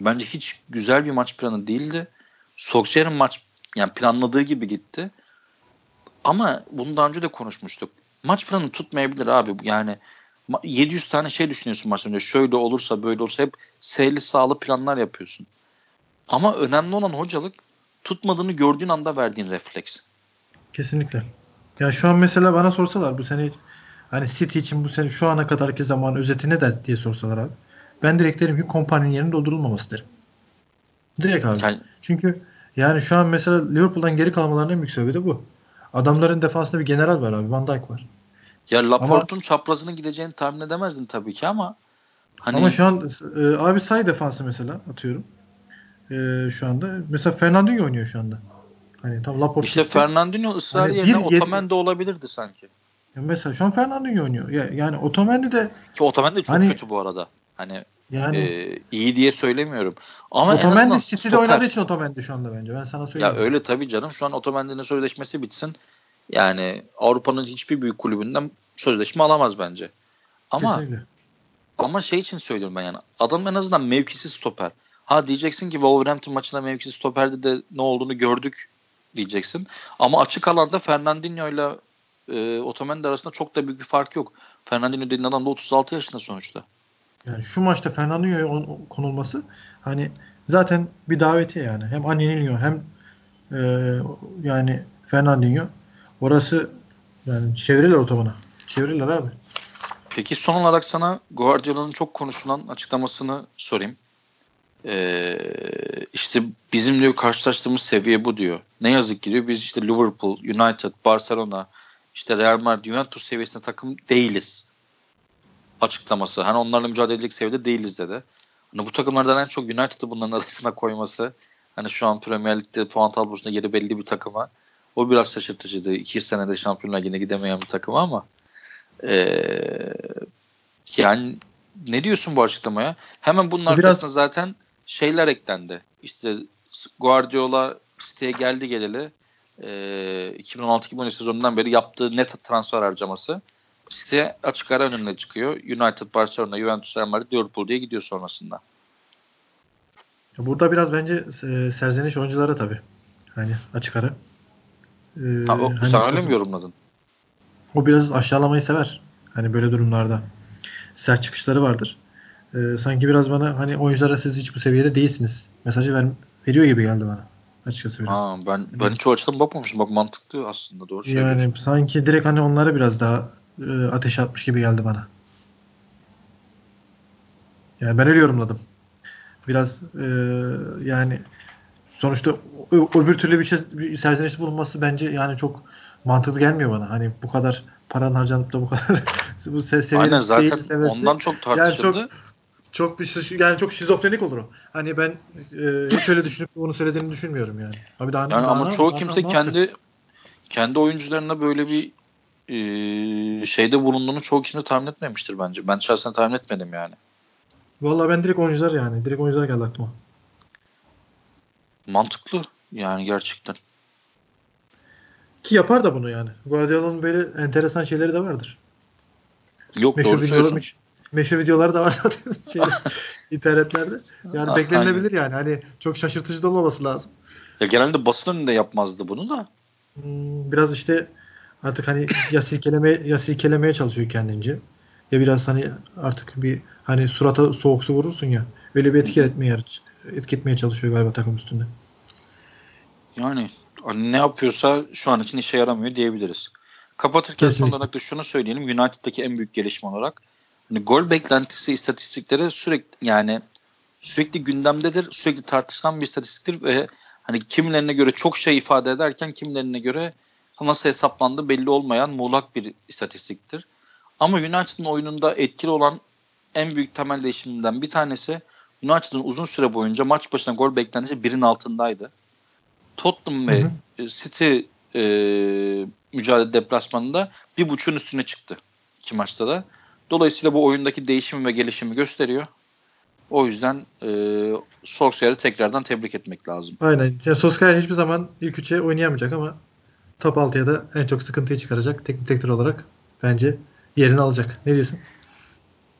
bence hiç güzel bir maç planı değildi. Solskjaer'in maç yani planladığı gibi gitti. Ama bunu daha önce de konuşmuştuk. Maç planı tutmayabilir abi. Yani 700 tane şey düşünüyorsun maçtan önce. Şöyle olursa böyle olursa hep seyli sağlı planlar yapıyorsun. Ama önemli olan hocalık tutmadığını gördüğün anda verdiğin refleks. Kesinlikle. Ya şu an mesela bana sorsalar bu sene hani City için bu sene şu ana kadarki zaman özeti ne der diye sorsalar abi. Ben direkt derim ki kompaninin yerinin doldurulmaması derim. Direkt abi. Yani, Çünkü yani şu an mesela Liverpool'dan geri kalmalarının en büyük sebebi de bu. Adamların defansında bir general var abi. Van Dijk var. Ya Laporte'un çaprazını gideceğini tahmin edemezdin tabii ki ama hani... Ama şu an e, abi say defansı mesela atıyorum. E, şu anda. Mesela Fernandinho oynuyor şu anda. Hani tam Laporte İşte Fernandinho ısrar hani yerine Otamendi olabilirdi sanki. Ya mesela şu an Fernandinho oynuyor. Ya, yani Otamendi de ki Otamendi çok hani, kötü bu arada. Hani yani e, iyi diye söylemiyorum. Ama Otamendi City'de stoper. oynadığı için Otamendi şu anda bence. Ben sana söyleyeyim. Ya öyle tabii canım. Şu an Otamendi'nin sözleşmesi bitsin. Yani Avrupa'nın hiçbir büyük kulübünden sözleşme alamaz bence. Ama Kesinlikle. ama şey için söylüyorum ben yani. Adam en azından mevkisi stoper. Ha diyeceksin ki Wolverhampton maçında mevkisi stoperde de ne olduğunu gördük diyeceksin. Ama açık alanda Fernandinho ile e, Otamendi arasında çok da büyük bir fark yok. Fernandinho dediğin adam da 36 yaşında sonuçta. Yani şu maçta Fernandinho'ya konulması hani zaten bir davetiye yani. Hem Angelino hem e, yani Fernandinho orası yani çevirirler otomana. Çevirirler abi. Peki son olarak sana Guardiola'nın çok konuşulan açıklamasını sorayım. Ee, işte bizim diyor karşılaştığımız seviye bu diyor. Ne yazık ki diyor biz işte Liverpool, United, Barcelona, işte Real Madrid, Juventus seviyesinde takım değiliz açıklaması. Hani onlarla mücadele edecek seviyede değiliz dedi. Hani bu takımlardan en çok United'ı bunların arasına koyması hani şu an Premier Lig'de puan tablosunda yeri belli bir takıma o biraz şaşırtıcıydı. İki senede Şampiyonlar Ligi'ne gidemeyen bir takım ama ee, yani ne diyorsun bu açıklamaya? Hemen bunun arkasına biraz... zaten şeyler eklendi. İşte Guardiola siteye geldi geleli e, 2016-2017 sezonundan beri yaptığı net transfer harcaması site açık ara önüne çıkıyor. United, Barcelona, Juventus, Real Madrid, Liverpool diye gidiyor sonrasında. Burada biraz bence e, serzeniş oyunculara tabii. Hani açık ara. Ee, ha, o, hani, sen öyle mi yorumladın? O biraz aşağılamayı sever. Hani böyle durumlarda. Sert çıkışları vardır. Ee, sanki biraz bana hani oyunculara siz hiç bu seviyede değilsiniz mesajı ver, veriyor gibi geldi bana. Açıkçası biraz. Ha, ben ben hiç o açıdan bakmamışım. Bak mantıklı aslında doğru söylüyorsun. Yani sanki direkt hani onlara biraz daha e, ateş atmış gibi geldi bana. Yani ben öyle yorumladım. Biraz e, yani sonuçta öbür türlü bir, şey, bir serzenişte bulunması bence yani çok mantıklı gelmiyor bana. Hani bu kadar paranın harcanıp da bu kadar bu seviyede Aynen zaten istemesi, ondan çok tartışıldı. Yani çok, çok bir yani çok şizofrenik olur o. Hani ben e, hiç öyle düşünüp onu söylediğini düşünmüyorum yani. Abi daha, yani daha ama daha, çoğu daha, kimse daha, kendi kendi oyuncularına böyle bir e, şeyde bulunduğunu çoğu kimse tahmin etmemiştir bence. Ben şahsen tahmin etmedim yani. Vallahi ben direkt oyuncular yani. Direkt oyuncular geldi aklıma. Mantıklı yani gerçekten. Ki yapar da bunu yani. Guardiola'nın böyle enteresan şeyleri de vardır. Yok meşhur doğru videoları, meşhur, meşhur videoları da var zaten şeyde, internetlerde. Yani ah, beklenilebilir yani. Hani çok şaşırtıcı da olmaması lazım. Ya genelde basın önünde yapmazdı bunu da. Hmm, biraz işte artık hani ya silkeleme ya silkelemeye çalışıyor kendince. Ya biraz hani artık bir hani surata soğuk su vurursun ya. Öyle bir etki etmeye etki etmeye çalışıyor galiba takım üstünde. Yani hani ne yapıyorsa şu an için işe yaramıyor diyebiliriz. Kapatırken Kesinlikle. son olarak da şunu söyleyelim. United'daki en büyük gelişme olarak hani gol beklentisi istatistikleri sürekli yani sürekli gündemdedir. Sürekli tartışılan bir istatistiktir ve hani kimilerine göre çok şey ifade ederken kimilerine göre nasıl hesaplandı belli olmayan muğlak bir istatistiktir. Ama United'ın oyununda etkili olan en büyük temel değişiminden bir tanesi United'ın uzun süre boyunca maç başına gol beklentisi birin altındaydı. Tottenham ve hı. City e, mücadele deplasmanında bir buçuğun üstüne çıktı iki maçta da. Dolayısıyla bu oyundaki değişimi ve gelişimi gösteriyor. O yüzden e, Solskjaer'i tekrardan tebrik etmek lazım. Aynen. Yani Solskjaer hiçbir zaman ilk üçe oynayamayacak ama top 6'ya da en çok sıkıntıyı çıkaracak teknik direktör olarak bence yerini alacak. Ne diyorsun?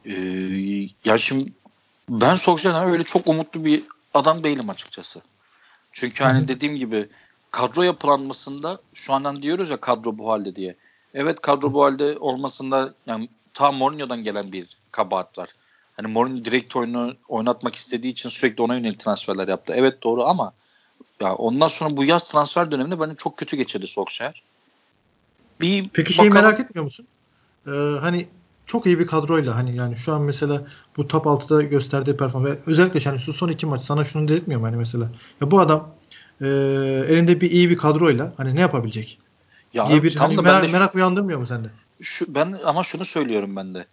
Ee, ya şimdi ben Solskjaer'den öyle çok umutlu bir adam değilim açıkçası. Çünkü hani Hı-hı. dediğim gibi kadro yapılanmasında şu andan diyoruz ya kadro bu halde diye. Evet kadro bu halde olmasında yani tam Mourinho'dan gelen bir kabahat var. Hani Mourinho direkt oyunu oynatmak istediği için sürekli ona yönelik transferler yaptı. Evet doğru ama ya ondan sonra bu yaz transfer döneminde bence çok kötü geçirdi Solskjaer. Bir Peki şey merak etmiyor musun? Ee, hani çok iyi bir kadroyla hani yani şu an mesela bu top 6'da gösterdiği performans ve özellikle yani şu son iki maç sana şunu dedirtmiyor mu hani mesela ya bu adam e, elinde bir iyi bir kadroyla hani ne yapabilecek? Ya diye bir tam hani merak, şu, merak uyandırmıyor mu sende? Şu, ben ama şunu söylüyorum ben de.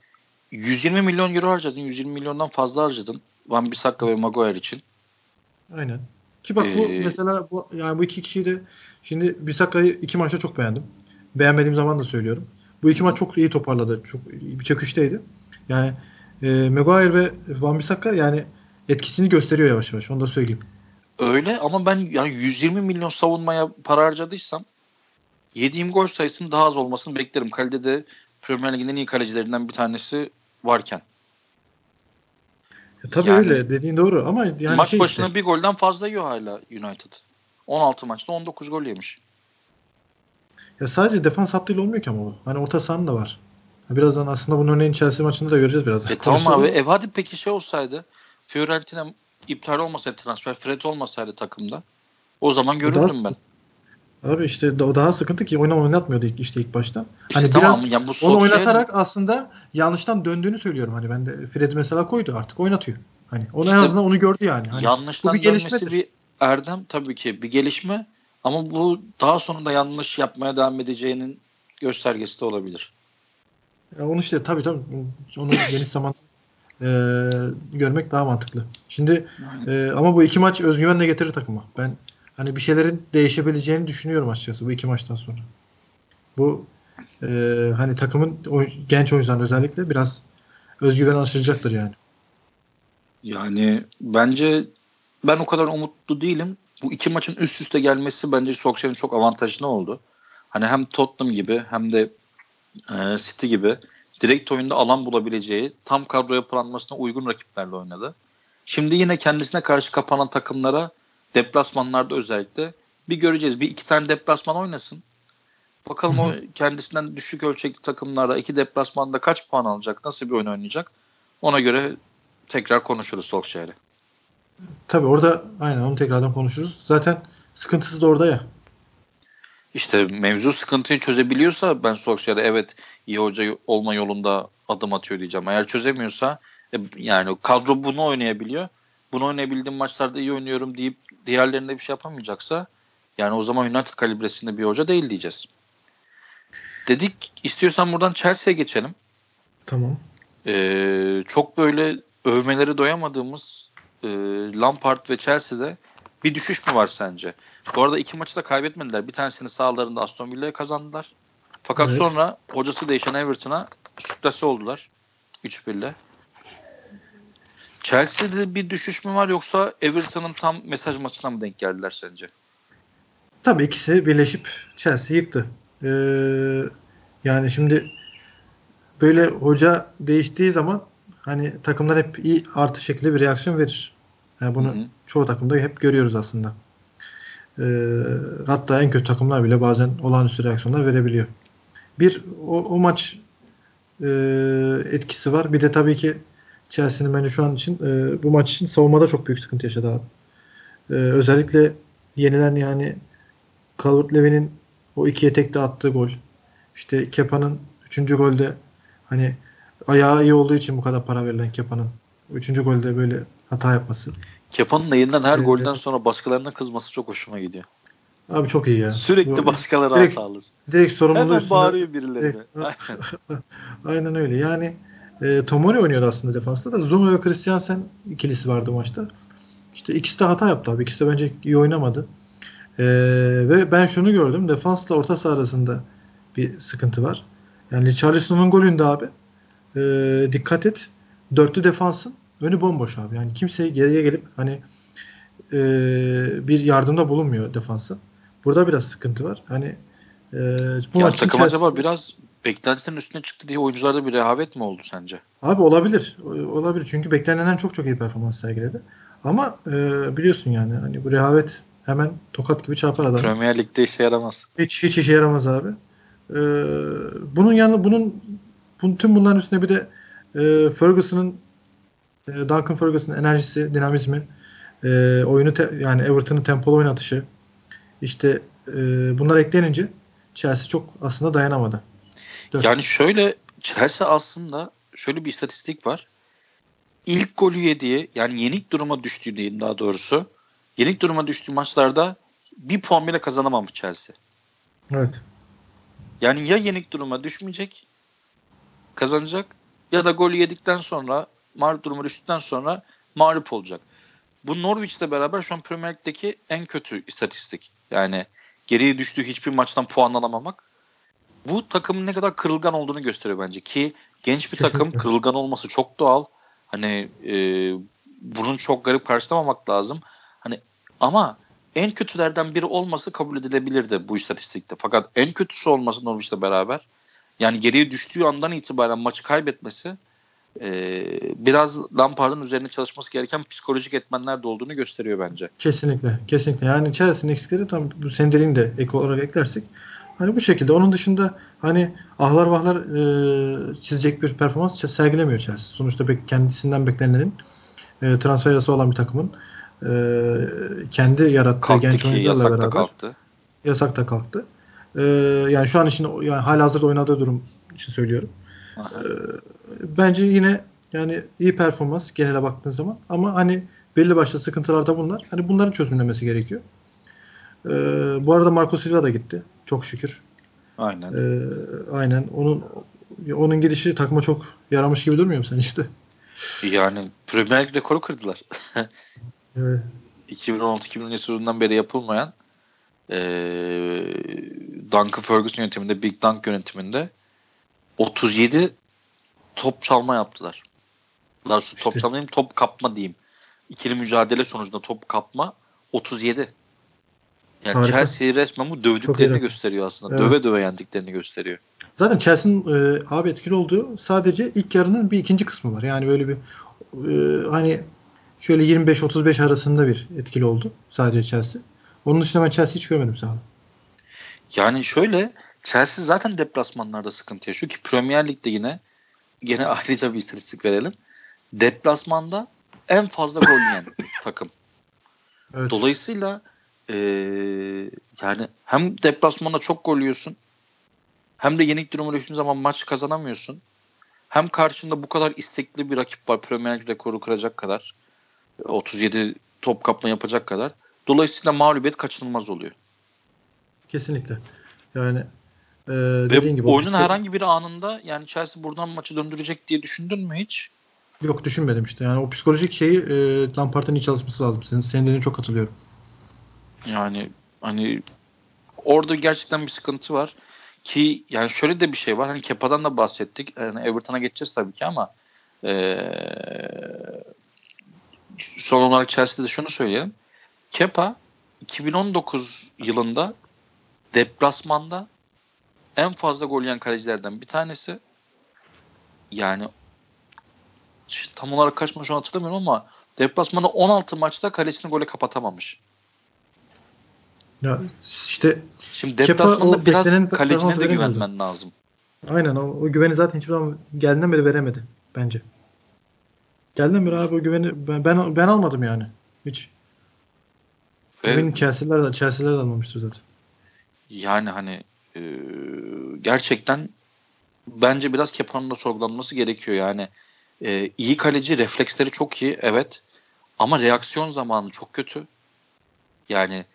120 milyon euro harcadın. 120 milyondan fazla harcadın. Van Bissaka ve Maguire için. Aynen. Ki bak bu ee, mesela bu yani bu iki kişiyi de şimdi Bissaka'yı iki maçta çok beğendim. Beğenmediğim zaman da söylüyorum. Bu iki maç çok iyi toparladı. Çok bir çöküşteydi. Yani e, Maguire ve Van Bissaka yani etkisini gösteriyor yavaş yavaş. Onu da söyleyeyim. Öyle ama ben yani 120 milyon savunmaya para harcadıysam yediğim gol sayısının daha az olmasını beklerim. Kalede de Premier Lig'in en iyi kalecilerinden bir tanesi varken. Ya, tabii yani, öyle dediğin doğru ama yani maç şey başına işte. bir golden fazla yiyor hala United. 16 maçta 19 gol yemiş. Ya sadece defans hattıyla olmuyor ki ama bu. Hani orta sahanın da var. Birazdan aslında bunun örneğini Chelsea maçında da göreceğiz biraz. E tamam abi. E hadi peki şey olsaydı Fiorentina iptal olmasaydı transfer Fred olmasaydı takımda o zaman görürdüm ben. Abi işte o daha sıkıntı ki oyna oynatmıyordu ilk, işte ilk başta. İşte hani tamam, biraz yani bu onu oynatarak aslında yanlıştan döndüğünü söylüyorum. Hani ben de Fred'i mesela koydu artık oynatıyor. Hani onu işte en azından onu gördü yani. Hani yanlıştan bu bir dönmesi bir erdem tabii ki bir gelişme ama bu daha sonunda yanlış yapmaya devam edeceğinin göstergesi de olabilir. Ya onu işte tabii tabii onu geniş zaman e, görmek daha mantıklı. Şimdi e, ama bu iki maç özgüvenle getirir takıma. Ben hani bir şeylerin değişebileceğini düşünüyorum açıkçası bu iki maçtan sonra. Bu e, hani takımın o, genç oyuncuların özellikle biraz özgüven aşıracaktır yani. Yani bence ben o kadar umutlu değilim. Bu iki maçın üst üste gelmesi bence Solskjaer'in çok avantajlı oldu. Hani hem Tottenham gibi hem de e, City gibi direkt oyunda alan bulabileceği tam kadro yapılanmasına uygun rakiplerle oynadı. Şimdi yine kendisine karşı kapanan takımlara deplasmanlarda özellikle bir göreceğiz. Bir iki tane deplasman oynasın. Bakalım Hı-hı. o kendisinden düşük ölçekli takımlarda iki deplasmanda kaç puan alacak, nasıl bir oyun oynayacak. Ona göre tekrar konuşuruz Solskjaer'i. Tabii orada aynen onu tekrardan konuşuruz. Zaten sıkıntısı da orada ya. İşte mevzu sıkıntıyı çözebiliyorsa ben Solskjaer'e evet iyi hoca olma yolunda adım atıyor diyeceğim. Eğer çözemiyorsa e, yani kadro bunu oynayabiliyor. Bunu oynayabildiğim maçlarda iyi oynuyorum deyip diğerlerinde bir şey yapamayacaksa yani o zaman United kalibresinde bir hoca değil diyeceğiz. Dedik istiyorsan buradan Chelsea'ye geçelim. Tamam. Ee, çok böyle övmeleri doyamadığımız e, Lampard ve Chelsea'de bir düşüş mü var sence? Bu arada iki maçı da kaybetmediler. Bir tanesini sahalarında Aston Villa'ya kazandılar. Fakat evet. sonra hocası değişen Everton'a süklase oldular. 3-1'le. Chelsea'de bir düşüş mü var yoksa Everton'ın tam mesaj maçına mı denk geldiler sence? Tabii ikisi birleşip Chelsea yıktı. Ee, yani şimdi böyle hoca değiştiği zaman hani takımlar hep iyi artı şekilde bir reaksiyon verir. Yani bunu hı hı. çoğu takımda hep görüyoruz aslında. Ee, hatta en kötü takımlar bile bazen olağanüstü reaksiyonlar verebiliyor. Bir o, o maç e, etkisi var. Bir de tabii ki Chelsea'nin bence şu an için e, bu maç için savunmada çok büyük sıkıntı yaşadı abi. E, özellikle yenilen yani Calvert-Lewin'in o ikiye tekte attığı gol. İşte Kepa'nın üçüncü golde hani ayağı iyi olduğu için bu kadar para verilen Kepa'nın üçüncü golde böyle hata yapması. Kepa'nın yayından her ee, golden sonra başkalarına kızması çok hoşuma gidiyor. Abi çok iyi ya. Sürekli Bu, başkaları direkt, hatalı. Direkt sorumluluğu Hemen bağırıyor birilerine. Direkt, aynen öyle. Yani E, Tomori oynuyordu aslında defansta da. Zuma ve Christiansen ikilisi vardı maçta. İşte ikisi de hata yaptı abi. İkisi de bence iyi oynamadı. E, ve ben şunu gördüm. Defansla orta saha arasında bir sıkıntı var. Yani Charleston'un golünde abi e, dikkat et. Dörtlü defansın önü bomboş abi. Yani kimse geriye gelip hani e, bir yardımda bulunmuyor defansa. Burada biraz sıkıntı var. Hani e, bu ya takım içerisinde... acaba biraz beklentilerin üstüne çıktı diye oyuncularda bir rehavet mi oldu sence? Abi olabilir. Olabilir. Çünkü beklenenden çok çok iyi performans sergiledi. Ama e, biliyorsun yani hani bu rehavet hemen tokat gibi çarpar adam. Premier Lig'de işe yaramaz. Hiç hiç işe yaramaz abi. E, bunun yanı bunun, bunun tüm bunların üstüne bir de e, Ferguson'ın e, Duncan Ferguson'ın enerjisi, dinamizmi, e, oyunu te, yani Everton'ın tempolu oynatışı işte e, bunlar eklenince Chelsea çok aslında dayanamadı. Dört. Yani şöyle Chelsea aslında şöyle bir istatistik var. İlk golü yediği yani yenik duruma düştüğü diyeyim daha doğrusu. Yenik duruma düştüğü maçlarda bir puan bile kazanamamış Chelsea. Evet. Yani ya yenik duruma düşmeyecek kazanacak ya da golü yedikten sonra mağlup duruma düştükten sonra mağlup olacak. Bu Norwich'le beraber şu an Premier Lig'deki en kötü istatistik. Yani geriye düştüğü hiçbir maçtan puan alamamak. Bu takımın ne kadar kırılgan olduğunu gösteriyor bence ki genç bir Kesinlikle. takım kırılgan olması çok doğal. Hani e, bunun çok garip karşılamamak lazım. Hani ama en kötülerden biri olması kabul edilebilirdi bu istatistikte. Fakat en kötüsü olması Norwich'le beraber yani geriye düştüğü andan itibaren maçı kaybetmesi e, biraz Lampard'ın üzerine çalışması gereken psikolojik etmenler de olduğunu gösteriyor bence. Kesinlikle. Kesinlikle. Yani Chelsea'nin eksikleri tam bu senin de ek olarak eklersek hani bu şekilde. Onun dışında hani ahlar vahlar e, çizecek bir performans sergilemiyor Chelsea. Sonuçta be, kendisinden beklenenin e, transfer yası olan bir takımın e, kendi yarattığı kalktı genç oyuncularla beraber kalktı. yasak da kalktı. E, yani şu an için yani hala hazırda oynadığı durum için söylüyorum. Ee, bence yine yani iyi performans genele baktığın zaman ama hani belli başlı sıkıntılar da bunlar. Hani bunların çözümlemesi gerekiyor. Ee, bu arada Marco Silva da gitti. Çok şükür. Aynen. Ee, aynen. Onun onun gidişi takıma çok yaramış gibi durmuyor mu sen işte? Yani Premier Lig rekoru kırdılar. evet. 2016-2017 sezonundan beri yapılmayan e, Duncan Ferguson yönetiminde, Big Dunk yönetiminde 37 top çalma yaptılar. Daha işte. top çalma diyeyim, top kapma diyeyim. İkili mücadele sonucunda top kapma 37. Yani Harika. Chelsea'yi resmen bu dövdüklerini gösteriyor aslında. Evet. Döve döve yendiklerini gösteriyor. Zaten Chelsea'nin e, abi etkili olduğu sadece ilk yarının bir ikinci kısmı var. Yani böyle bir e, hani şöyle 25-35 arasında bir etkili oldu sadece Chelsea. Onun dışında ben Chelsea hiç görmedim sahada. Yani şöyle Chelsea zaten deplasmanlarda sıkıntı yaşıyor ki Premier Lig'de yine gene ayrıca bir istatistik verelim. Deplasmanda en fazla gol yiyen takım. Evet. Dolayısıyla ee, yani hem deplasmanda çok gol yiyorsun hem de yenik duruma düştüğün zaman maç kazanamıyorsun. Hem karşında bu kadar istekli bir rakip var Premier Lig rekoru kıracak kadar. 37 top kapma yapacak kadar. Dolayısıyla mağlubiyet kaçınılmaz oluyor. Kesinlikle. Yani ee, Ve gibi, oyunun işte... herhangi bir anında yani Chelsea buradan maçı döndürecek diye düşündün mü hiç? Yok düşünmedim işte. Yani o psikolojik şeyi e, Lampard'ın iyi çalışması lazım. Senin, senin çok katılıyorum. Yani hani orada gerçekten bir sıkıntı var. Ki yani şöyle de bir şey var. Hani Kepa'dan da bahsettik. Yani Everton'a geçeceğiz tabii ki ama ee, son olarak Chelsea'de de şunu söyleyelim. Kepa 2019 yılında deplasmanda en fazla gol yiyen kalecilerden bir tanesi. Yani tam olarak kaç maç hatırlamıyorum ama deplasmanda 16 maçta kalesini gole kapatamamış. Ya işte Şimdi deplasmanda biraz kalecine de güvenmen lazım. Aynen o, o güveni zaten hiçbir zaman geldiğinden beri veremedi bence. Geldiğinden beri abi o güveni ben ben, ben almadım yani. Hiç. Ve, Benim Chelsea'ler de Chelsea'ler de almamıştır zaten. Yani hani e, gerçekten bence biraz Kepa'nın da sorgulanması gerekiyor. Yani e, iyi kaleci refleksleri çok iyi evet ama reaksiyon zamanı çok kötü. Yani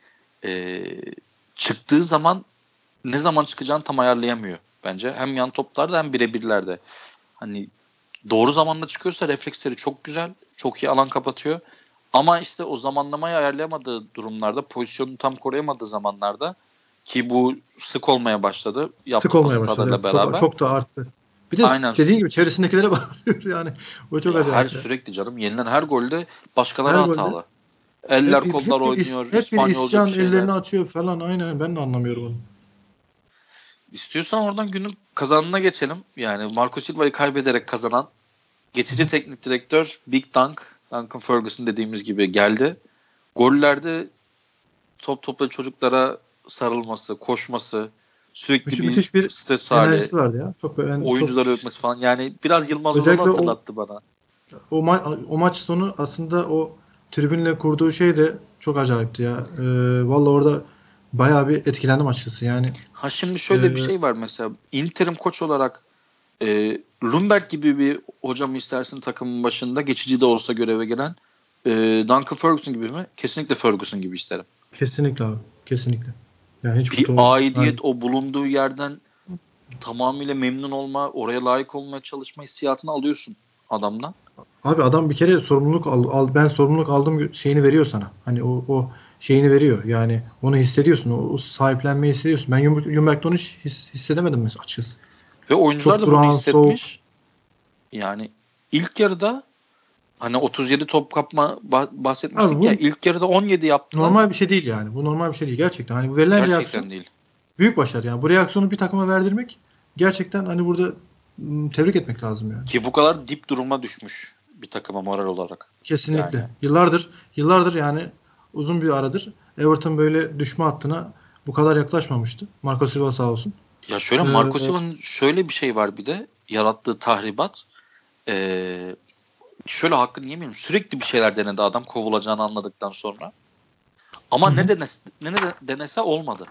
e, çıktığı zaman ne zaman çıkacağını tam ayarlayamıyor bence. Hem yan toplarda hem birebirlerde. Hani doğru zamanda çıkıyorsa refleksleri çok güzel. Çok iyi alan kapatıyor. Ama işte o zamanlamayı ayarlayamadığı durumlarda, pozisyonunu tam koruyamadığı zamanlarda ki bu sık olmaya başladı. Sık olmaya başladı. Beraber. Çok, çok da arttı. Bir de Aynen. dediğin gibi çevresindekilere bağırıyor yani. O çok ya acayip. Her ya. sürekli canım yenilen her golde başkaları her hatalı. Golde. Eller hep, kollar hep, oynuyor. Hep bir isyan ellerini açıyor falan aynen ben de anlamıyorum onu. İstiyorsan oradan günün kazanına geçelim. Yani Marco Silva'yı kaybederek kazanan geçici teknik direktör Big Dunk, Duncan Ferguson dediğimiz gibi geldi. Gollerde top topla çocuklara sarılması, koşması, sürekli müthiş, bir, müthiş bir stres hali. vardı ya. Çok yani oyuncuları çok... öpmesi falan. Yani biraz Yılmaz Özellikle hatırlattı o, bana. O, ma- o maç sonu aslında o tribünle kurduğu şey de çok acayipti ya. Ee, Valla orada bayağı bir etkilendim açıkçası yani. Ha şimdi şöyle ee, bir şey var mesela. Interim koç olarak e, Lundberg gibi bir hocam istersin takımın başında geçici de olsa göreve gelen e, Duncan Ferguson gibi mi? Kesinlikle Ferguson gibi isterim. Kesinlikle abi. Kesinlikle. Yani hiç bir aidiyet yani... o bulunduğu yerden tamamıyla memnun olma, oraya layık olmaya çalışma hissiyatını alıyorsun adamdan. Abi adam bir kere sorumluluk al, al ben sorumluluk aldım şeyini veriyor sana. Hani o o şeyini veriyor. Yani onu hissediyorsun. O, o sahiplenmeyi hissediyorsun. Ben onu hiç his, hissedemedim mesela açıkçası. Ve oyuncular Çok da bunu hissetmiş. Soğuk. Yani ilk yarıda hani 37 top kapma bahsetmiştik Abi bu, ya ilk yarıda 17 yaptı. Normal bir şey değil yani. Bu normal bir şey değil gerçekten. Hani bu verilen gerçekten reaksiyon değil. Büyük başarı yani. Bu reaksiyonu bir takıma verdirmek gerçekten hani burada tebrik etmek lazım yani. Ki bu kadar dip duruma düşmüş bir takıma moral olarak. Kesinlikle. Yani. Yıllardır yıllardır yani uzun bir aradır Everton böyle düşme hattına bu kadar yaklaşmamıştı. Marco Silva sağ olsun. Ya şöyle ee, Marco Silva'nın şöyle bir şey var bir de yarattığı tahribat. Ee, şöyle hakkını yemeyeyim. Sürekli bir şeyler denedi adam kovulacağını anladıktan sonra. Ama Hı-hı. ne denese, ne denese olmadı.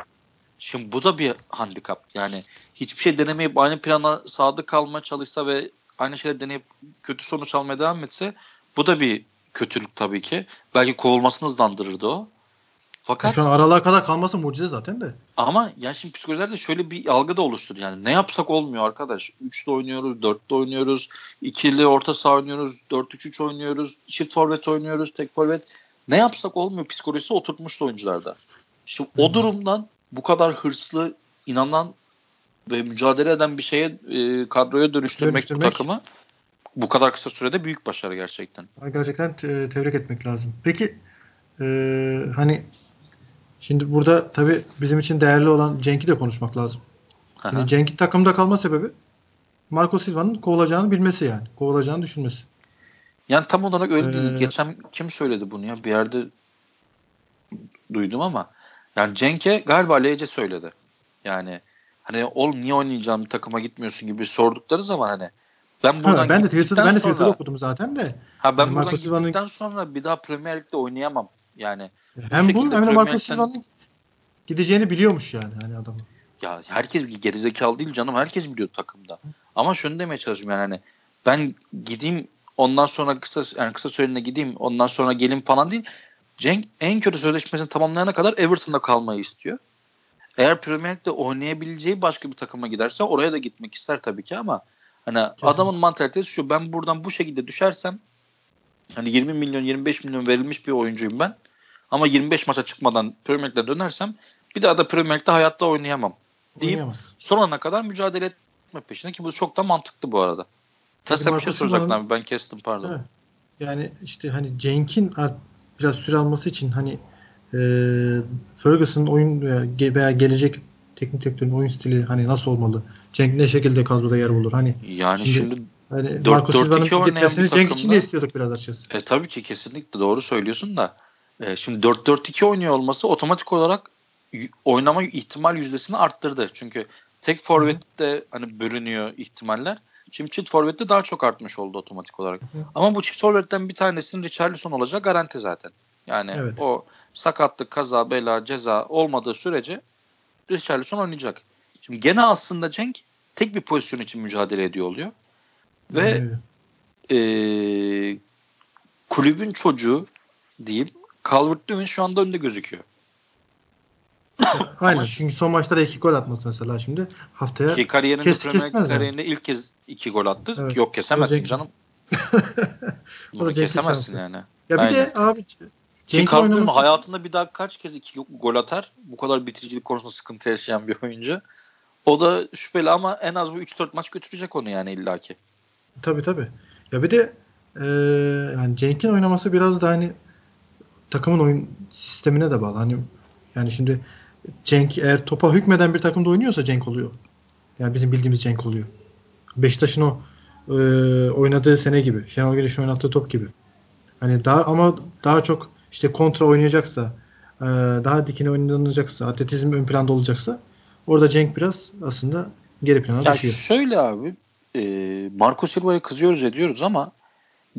Şimdi bu da bir handikap. Yani hiçbir şey denemeyip aynı plana sadık kalmaya çalışsa ve aynı şeyleri deneyip kötü sonuç almaya devam etse bu da bir kötülük tabii ki. Belki kovulmasını hızlandırırdı o. Fakat şu an aralığa kadar kalması mucize zaten de. Ama yani şimdi psikolojilerde şöyle bir algı da oluştur yani. Ne yapsak olmuyor arkadaş. 3'te oynuyoruz, 4'te oynuyoruz, ikili orta saha oynuyoruz, 4-3-3 oynuyoruz, çift forvet oynuyoruz, tek forvet. Ne yapsak olmuyor psikolojisi oturtmuştu oyuncularda. Şimdi hmm. o durumdan bu kadar hırslı, inanan ve mücadele eden bir şeye e, kadroya dönüştürmek, dönüştürmek bu takımı bu kadar kısa sürede büyük başarı gerçekten. Gerçekten te- tebrik etmek lazım. Peki e, hani şimdi burada tabii bizim için değerli olan Cenk'i de konuşmak lazım. Şimdi Cenk'in takımda kalma sebebi Marco Silva'nın kovulacağını bilmesi yani. Kovulacağını düşünmesi. Yani tam olarak öyle ee, değil. Geçen kim söyledi bunu ya? Bir yerde duydum ama yani Cenk'e galiba Lece söyledi. Yani hani oğlum niye oynayacağım bir takıma gitmiyorsun gibi sordukları zaman hani ben buradan ha, ben de Twitter'da ben de Twitter'da okudum zaten de. Ha ben yani buradan Marco gittikten sonra bir daha Premier Lig'de oynayamam. Yani hem bu, hem de Marco Silva'nın gideceğini biliyormuş yani hani adam. Ya herkes gerizekalı değil canım. Herkes biliyor takımda. Ama şunu demeye çalışıyorum yani hani ben gideyim ondan sonra kısa yani kısa süreliğine gideyim ondan sonra gelin falan değil. Cenk en kötü sözleşmesini tamamlayana kadar Everton'da kalmayı istiyor. Eğer Premier Lig'de oynayabileceği başka bir takıma giderse oraya da gitmek ister tabii ki ama hani Kesin. adamın mantalitesi şu ben buradan bu şekilde düşersem hani 20 milyon 25 milyon verilmiş bir oyuncuyum ben. Ama 25 maça çıkmadan Premier Lig'de dönersem bir daha da Premier Lig'de hayatta oynayamam. Deyip sonuna kadar mücadele etme peşinde ki bu çok da mantıklı bu arada. Tabii bir şey soracaktın abi ben kestim pardon. Evet. Yani işte hani Cenk'in biraz süre alması için hani e, Ferguson'ın oyun veya, veya gelecek teknik direktörün oyun stili hani nasıl olmalı? Cenk ne şekilde kadroda yer bulur? Hani yani şimdi, şimdi hani 4 4 2 gitmesini Cenk için de istiyorduk biraz açıkçası. E tabii ki kesinlikle doğru söylüyorsun da e, şimdi 4-4-2 oynuyor olması otomatik olarak oynama ihtimal yüzdesini arttırdı. Çünkü tek forvette hani bölünüyor ihtimaller. Şimdi çift forvette daha çok artmış oldu otomatik olarak. Hı. Ama bu çift forvetten bir tanesinin Richarlison olacak garanti zaten. Yani evet. o sakatlık, kaza, bela, ceza olmadığı sürece Richarlison oynayacak. Şimdi gene aslında Cenk tek bir pozisyon için mücadele ediyor oluyor. Ve e, kulübün çocuğu diyeyim Calvert Lewin şu anda önde gözüküyor. Aynen. Çünkü son maçlarda iki gol atması mesela şimdi haftaya ki kariyerinde kes, kariyerinde yani. ilk kez iki gol attı. Evet. Yok kesemezsin Cenk... canım. Bunu kesemezsin yani. Ya bir Aynen. de abi Cenk oynaması... hayatında bir daha kaç kez iki gol atar? Bu kadar bitiricilik konusunda sıkıntı yaşayan bir oyuncu. O da şüpheli ama en az bu 3-4 maç götürecek onu yani illaki. Tabii tabii. Ya bir de e, yani Cenk'in oynaması biraz da hani takımın oyun sistemine de bağlı. Hani yani şimdi Cenk eğer topa hükmeden bir takımda oynuyorsa Cenk oluyor. Yani bizim bildiğimiz Cenk oluyor. Beşiktaş'ın o e, oynadığı sene gibi. Şenol Güneş'in oynattığı top gibi. Hani daha ama daha çok işte kontra oynayacaksa e, daha dikine oynanacaksa atletizm ön planda olacaksa orada Cenk biraz aslında geri plana ya düşüyor. Şöyle abi e, Marco Silva'ya kızıyoruz ediyoruz ama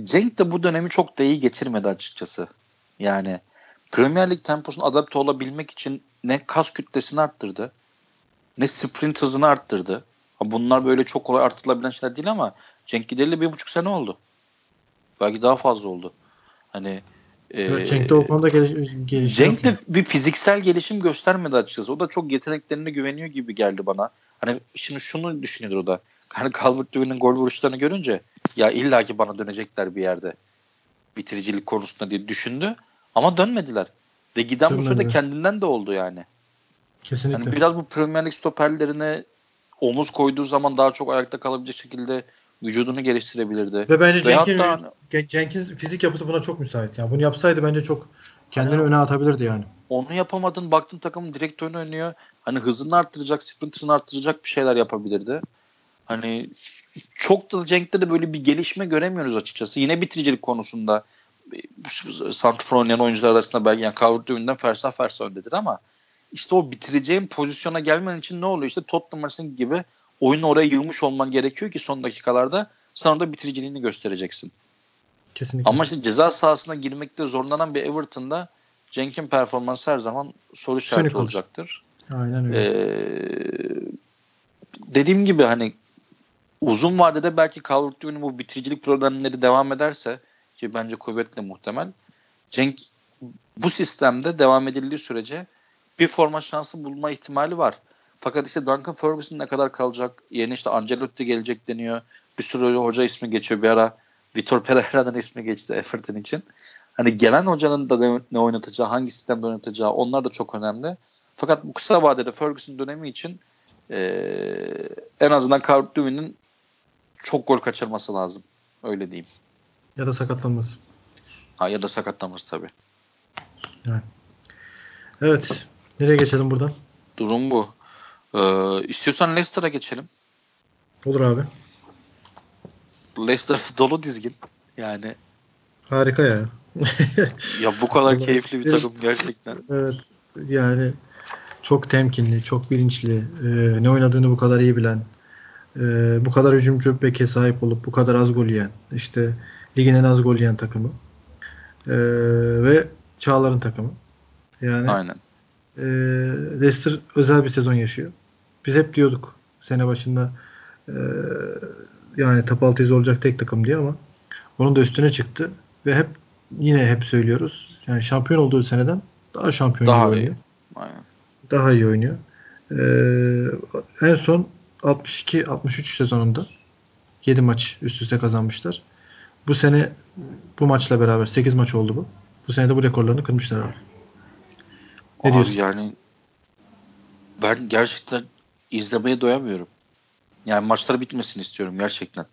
Cenk de bu dönemi çok da iyi geçirmedi açıkçası. Yani Premier Lig temposuna adapte olabilmek için ne kas kütlesini arttırdı ne sprint hızını arttırdı. Bunlar böyle çok kolay artırılabilen şeyler değil ama Cenk gideli bir buçuk sene oldu. Belki daha fazla oldu. Hani e, Cenk de o konuda geliş, gelişim Cenk de bir fiziksel gelişim göstermedi açıkçası. O da çok yeteneklerine güveniyor gibi geldi bana. Hani şimdi şunu düşünüyordur o da. Hani Calvert-Lewin'in gol vuruşlarını görünce ya illaki bana dönecekler bir yerde bitiricilik konusunda diye düşündü. Ama dönmediler. Ve giden Dönmedi. bu sırada kendinden de oldu yani. Kesinlikle. Yani biraz bu Premier Lig stoperlerine omuz koyduğu zaman daha çok ayakta kalabilecek şekilde vücudunu geliştirebilirdi. Ve bence Cenk'in, hatta, Cenk'in fizik yapısı buna çok müsait. Yani bunu yapsaydı bence çok kendini hani, öne atabilirdi yani. Onu yapamadın. Baktın takımın direkt önü oynuyor. Hani hızını arttıracak, sprint hızını arttıracak bir şeyler yapabilirdi. Hani çok da Cenk'te de böyle bir gelişme göremiyoruz açıkçası. Yine bitiricilik konusunda Santrfor oynayan oyuncular arasında belki yani Calvert-Lewin'den fersa fersa öndedir ama işte o bitireceğin pozisyona gelmen için ne oluyor? İşte Tottenham maçının gibi oyunu oraya yığmış olman gerekiyor ki son dakikalarda sen orada bitiriciliğini göstereceksin. Kesinlikle. Ama işte ceza sahasına girmekte zorlanan bir Everton'da Cenk'in performansı her zaman soru işareti olacaktır. Aynen öyle. Ee, dediğim gibi hani uzun vadede belki Calvert-Lewin'in bu bitiricilik problemleri devam ederse ki bence kuvvetle muhtemel. Cenk bu sistemde devam edildiği sürece bir forma şansı bulma ihtimali var. Fakat işte Duncan Ferguson ne kadar kalacak? Yeni işte Ancelotti gelecek deniyor. Bir sürü hoca ismi geçiyor. Bir ara Vitor Pereira'nın ismi geçti Everton için. Hani gelen hocanın da ne oynatacağı, hangi sistemde oynatacağı onlar da çok önemli. Fakat bu kısa vadede Ferguson dönemi için ee, en azından Calvert çok gol kaçırması lazım. Öyle diyeyim. Ya da sakatlanması. Ha, ya da sakatlanması tabii. Yani. Evet. Nereye geçelim buradan? Durum bu. Ee, istiyorsan Leicester'a geçelim. Olur abi. Leicester dolu dizgin. Yani. Harika ya. ya bu kadar keyifli bir takım gerçekten. Evet. Yani çok temkinli, çok bilinçli, e, ne oynadığını bu kadar iyi bilen, e, bu kadar hücumcu beke sahip olup bu kadar az gol yiyen, işte ligin en az gol yiyen takımı e, ve Çağlar'ın takımı. Yani Aynen. E, Leicester özel bir sezon yaşıyor. Biz hep diyorduk sene başında e, yani top 6'yı olacak tek takım diye ama onun da üstüne çıktı ve hep yine hep söylüyoruz. Yani şampiyon olduğu seneden daha şampiyon daha iyi oynuyor. Aynen. Daha iyi oynuyor. Ee, en son 62-63 sezonunda 7 maç üst üste kazanmışlar. Bu sene bu maçla beraber 8 maç oldu bu. Bu sene de bu rekorlarını kırmışlar abi. Ne abi diyorsun? Yani ben gerçekten izlemeye doyamıyorum. Yani maçlar bitmesini istiyorum gerçekten.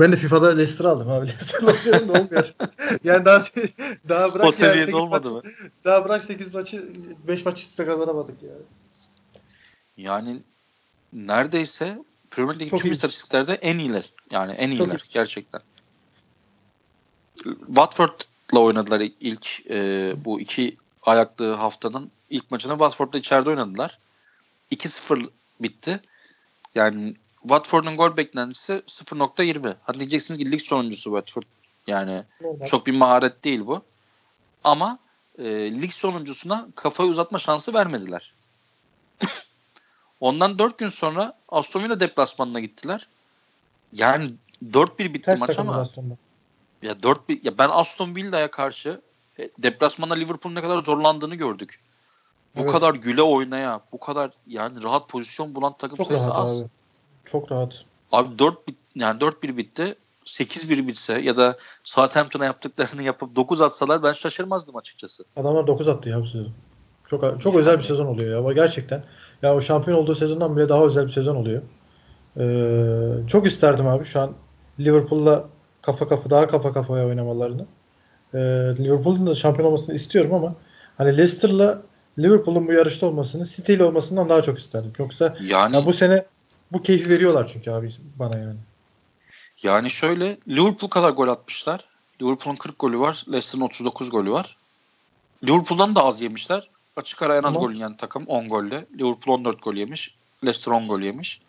Ben de FIFA'da Leicester aldım abi. Leicester alıyorum da olmuyor. yani daha daha bırak o seviyede yani olmadı maçı, mı? Daha bırak 8 maçı 5 maç üstte kazanamadık yani. Yani neredeyse Premier Lig tüm istatistiklerde en iyiler. Yani en iyiler Çok gerçekten. Watford'la oynadılar ilk e, bu iki ayaklı haftanın ilk maçını Watford'da içeride oynadılar. 2-0 bitti. Yani Watford'un gol beklentisi 0.20. Hadi diyeceksiniz ki lig sonuncusu Watford. Yani Normal. çok bir maharet değil bu. Ama e, lig sonuncusuna kafayı uzatma şansı vermediler. Ondan 4 gün sonra Aston Villa deplasmanına gittiler. Yani 4-1 bitti Ters maç ama Aston'da. Ya 4-1 ya ben Aston Villa'ya karşı e, deplasmanda Liverpool'un ne kadar zorlandığını gördük. bu evet. kadar güle oynaya, bu kadar yani rahat pozisyon bulan takım Çok sayısı az. Abi. Çok rahat. Abi 4 bit yani 4-1 bitti. 8-1 bitse ya da Southampton'a yaptıklarını yapıp 9 atsalar ben şaşırmazdım açıkçası. Adamlar 9 attı ya bu sezon. Çok çok özel bir sezon oluyor ya. Ama gerçekten ya o şampiyon olduğu sezondan bile daha özel bir sezon oluyor. Ee, çok isterdim abi şu an Liverpool'la kafa kafa daha kafa kafaya oynamalarını. Ee, Liverpool'un da şampiyon olmasını istiyorum ama hani Leicester'la Liverpool'un bu yarışta olmasını City ile olmasından daha çok isterdim. Yoksa yani ya bu sene bu keyfi veriyorlar çünkü abi bana yani. Yani şöyle Liverpool kadar gol atmışlar. Liverpool'un 40 golü var. Leicester'ın 39 golü var. Liverpool'dan da az yemişler. Açık ara en az gol yiyen takım 10 golle. Liverpool 14 gol yemiş. Leicester 10 gol yemiş.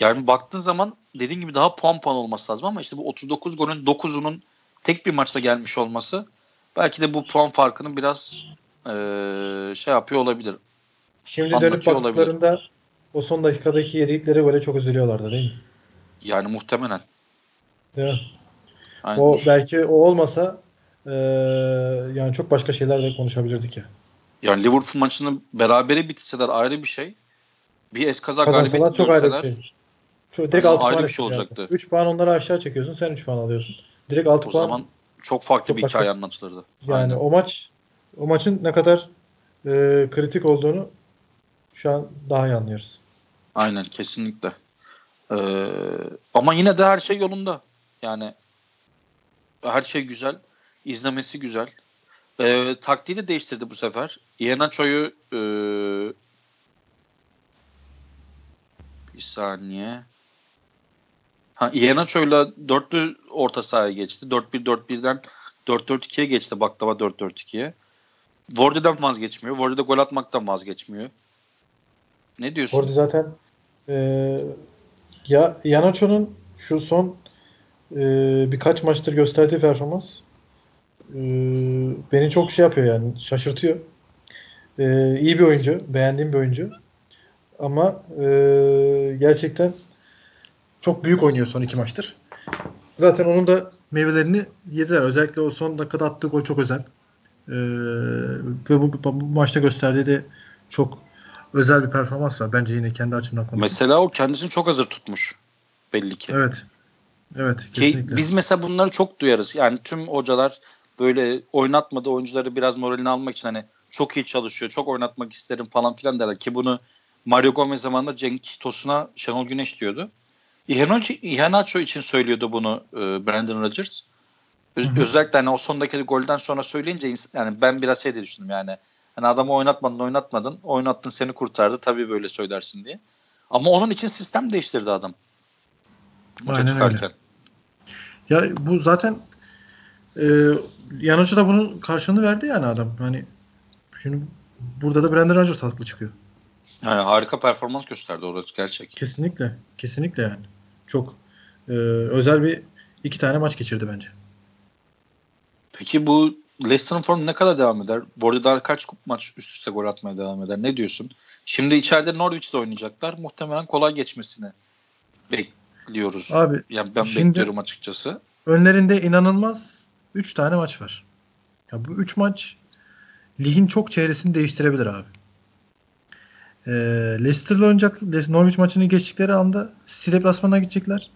Yani baktığın zaman dediğin gibi daha puan puan olması lazım ama işte bu 39 golün 9'unun tek bir maçta gelmiş olması belki de bu puan farkının biraz ee, şey yapıyor olabilir. Şimdi dönüp baktıklarında olabilir. o son dakikadaki yedikleri gole çok üzülüyorlardı değil mi? Yani muhtemelen. Değil mi? O belki o olmasa e, yani çok başka şeyler de konuşabilirdik ya. Yani Liverpool maçını berabere bitirseler ayrı bir şey. Bir eskaza galibiyet çok ayrı bir şey. Çok, direkt 6 puan bir şey olacaktı. 3 puan onları aşağı çekiyorsun. Sen 3 puan alıyorsun. Direkt 6 o puan. O zaman çok farklı çok bir başka, hikaye anlatılırdı. Yani Aynen. o maç o maçın ne kadar e, kritik olduğunu şu an daha iyi anlıyoruz. Aynen kesinlikle. Ee, ama yine de her şey yolunda. Yani her şey güzel. İzlemesi güzel. Ee, taktiği de değiştirdi bu sefer. Iheanacho'yu e, bir saniye. Ha, Iheanacho'yla dörtlü orta sahaya geçti. 4-1-4-1'den 4-4-2'ye geçti baklava 4-4-2'ye. Wardy'den vazgeçmiyor. Wardy de gol atmaktan vazgeçmiyor. Ne diyorsun? Wardy zaten e, ya Iheanacho'nun şu son e, birkaç maçtır gösterdiği performans e, beni çok şey yapıyor yani şaşırtıyor. E, iyi bir oyuncu. Beğendiğim bir oyuncu. Ama e, gerçekten çok büyük oynuyor son iki maçtır. Zaten onun da meyvelerini yediler. Özellikle o son dakikada attığı gol çok özel. Ee, ve bu, bu, bu maçta gösterdiği de çok özel bir performans var. Bence yine kendi açımdan konuşuyorum. Mesela o kendisini çok hazır tutmuş. Belli ki. Evet. Evet. Kesinlikle. Ki biz mesela bunları çok duyarız. Yani tüm hocalar böyle oynatmadığı oyuncuları biraz moralini almak için hani çok iyi çalışıyor, çok oynatmak isterim falan filan derler ki bunu Mario Gomez zamanında Cenk Tosun'a Şenol Güneş diyordu. Iheanacho için söylüyordu bunu e, Brandon Rodgers. Öz, özellikle hani o sondaki golden sonra söyleyince yani ben biraz şey de düşündüm yani. Hani adamı oynatmadın oynatmadın. Oynattın seni kurtardı. Tabii böyle söylersin diye. Ama onun için sistem değiştirdi adam. Maça Aynen çıkarken. Öyle. Ya bu zaten e, Yanoç'a da bunun karşılığını verdi yani adam. Hani şimdi burada da Brandon Rodgers haklı çıkıyor. Yani harika performans gösterdi orada gerçek. Kesinlikle. Kesinlikle yani. Çok e, özel bir iki tane maç geçirdi bence. Peki bu Leicester'ın formu ne kadar devam eder? Daha kaç maç üst üste gol atmaya devam eder? Ne diyorsun? Şimdi içeride Norwich'te oynayacaklar. Muhtemelen kolay geçmesini bekliyoruz. Abi, yani ben bekliyorum açıkçası. Önlerinde inanılmaz 3 tane maç var. Ya bu 3 maç ligin çok çeyresini değiştirebilir abi. Ee, Leicester'la oynayacak. Norwich maçını geçtikleri anda City deplasmanına gidecekler.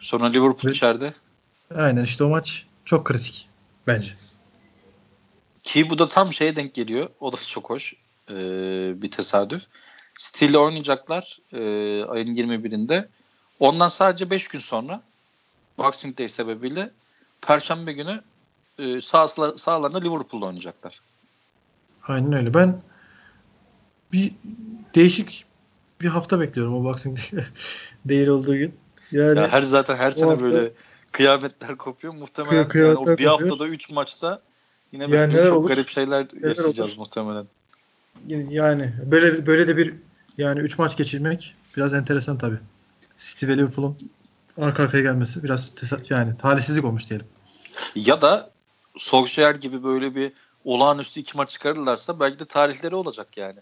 Sonra Liverpool Ve, içeride. Aynen işte o maç çok kritik bence. Ki bu da tam şeye denk geliyor. O da çok hoş. Ee, bir tesadüf. City ile oynayacaklar e, ayın 21'inde. Ondan sadece 5 gün sonra Boxing Day sebebiyle Perşembe günü e, sağ, sağlarında Liverpool'da oynayacaklar. Aynen öyle. Ben bir değişik bir hafta bekliyorum o Boxing değil olduğu gün. Yani ya her zaten her sene hafta, böyle kıyametler kopuyor. Muhtemelen kıy- yani o bir kopuyor. haftada 3 maçta yine yani böyle çok olur? garip şeyler neler yaşayacağız olur? muhtemelen. Yani böyle böyle de bir yani 3 maç geçirmek biraz enteresan tabii. City ve Liverpool'un arka arkaya gelmesi biraz yani talihsizlik olmuş diyelim. Ya da Solskjaer gibi böyle bir olağanüstü iki maç çıkarırlarsa belki de tarihleri olacak yani.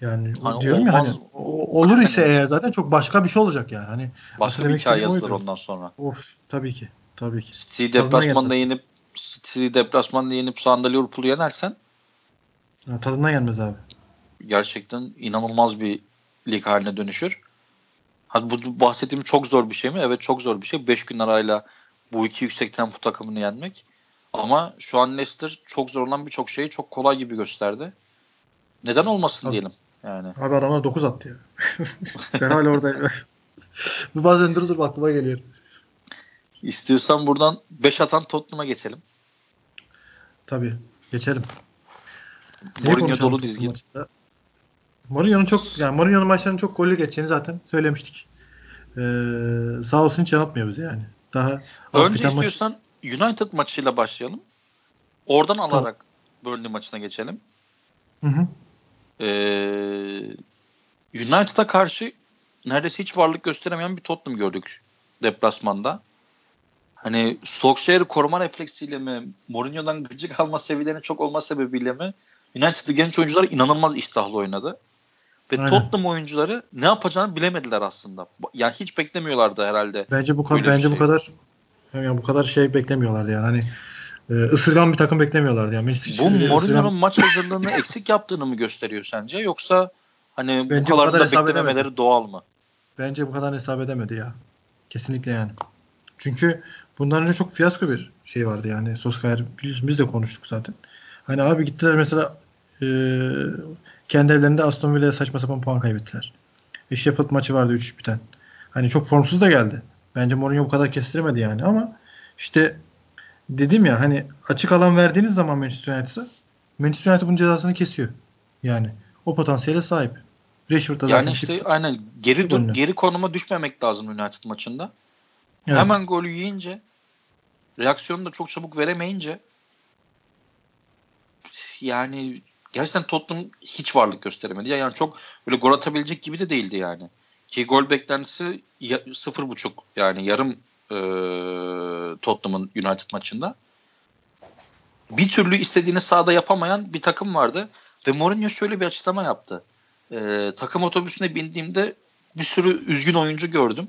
Yani hani diyorum olmaz, ya hani olur ise hani, eğer zaten çok başka bir şey olacak yani. Hani başka bir hikaye yazılır ondan sonra. Of tabii ki. Tabii ki. City deplasmanda yenip City deplasmanda yenip sahanda Liverpool'u yenersen Ya, tadına gelmez abi. Gerçekten inanılmaz bir lig haline dönüşür. Hadi bu bahsettiğim çok zor bir şey mi? Evet çok zor bir şey. 5 gün arayla bu iki yüksek tempo takımını yenmek. Ama şu an Leicester çok zor olan birçok şeyi çok kolay gibi gösterdi. Neden olmasın abi, diyelim yani. Abi adamlar 9 attı ya. ben hala oradayım. bu bazen dur dur aklıma geliyor. İstiyorsan buradan 5 atan Tottenham'a geçelim. Tabii. Geçelim. Mourinho dolu dizgin. Mourinho'nun çok yani Mourinho'nun maçlarının çok gollü geçeceğini zaten söylemiştik. Ee, sağ olsun hiç yanıltmıyor bizi yani. Daha Önce istiyorsan maç... United maçıyla başlayalım. Oradan alarak tamam. Burnley maçına geçelim. Hı hı. Ee, United'a karşı neredeyse hiç varlık gösteremeyen bir Tottenham gördük deplasmanda. Hani Solskjaer'i koruma refleksiyle mi, Mourinho'dan gıcık alma seviyelerinin çok olma sebebiyle mi United'lı genç oyuncular inanılmaz iştahlı oynadı. Ve Aynen. Tottenham oyuncuları ne yapacağını bilemediler aslında. Yani hiç beklemiyorlardı herhalde. Bence bu kadar bence şey. bu kadar yani bu kadar şey beklemiyorlardı yani. Hani e, ısırgan bir takım beklemiyorlardı yani. Bu Mourinho'nun ısırgan... maç hazırlığını eksik yaptığını mı gösteriyor sence yoksa hani bence bu kadar, bu kadar da beklememeleri edemedi. doğal mı? Bence bu kadar hesap edemedi ya. Kesinlikle yani. Çünkü bundan önce çok fiyasko bir şey vardı yani. Soskaya biliyorsun biz de konuştuk zaten. Hani abi gittiler mesela e, kendi evlerinde Aston Villa'ya saçma sapan puan kaybettiler. E, Sheffield maçı vardı 3-3 biten. Hani çok formsuz da geldi. Bence Mourinho bu kadar kestiremedi yani ama işte dedim ya hani açık alan verdiğiniz zaman Manchester United'a Manchester United bunun cezasını kesiyor. Yani o potansiyele sahip. Rashford'da yani işte çıktı. aynen geri dur, geri konuma düşmemek lazım United maçında. Evet. Hemen golü yiyince reaksiyonu da çok çabuk veremeyince yani gerçekten Tottenham hiç varlık gösteremedi. Yani çok böyle gol atabilecek gibi de değildi yani. Ki gol beklentisi sıfır buçuk yani yarım e, Tottenham'ın United maçında. Bir türlü istediğini sahada yapamayan bir takım vardı. Ve Mourinho şöyle bir açıklama yaptı. E, takım otobüsüne bindiğimde bir sürü üzgün oyuncu gördüm.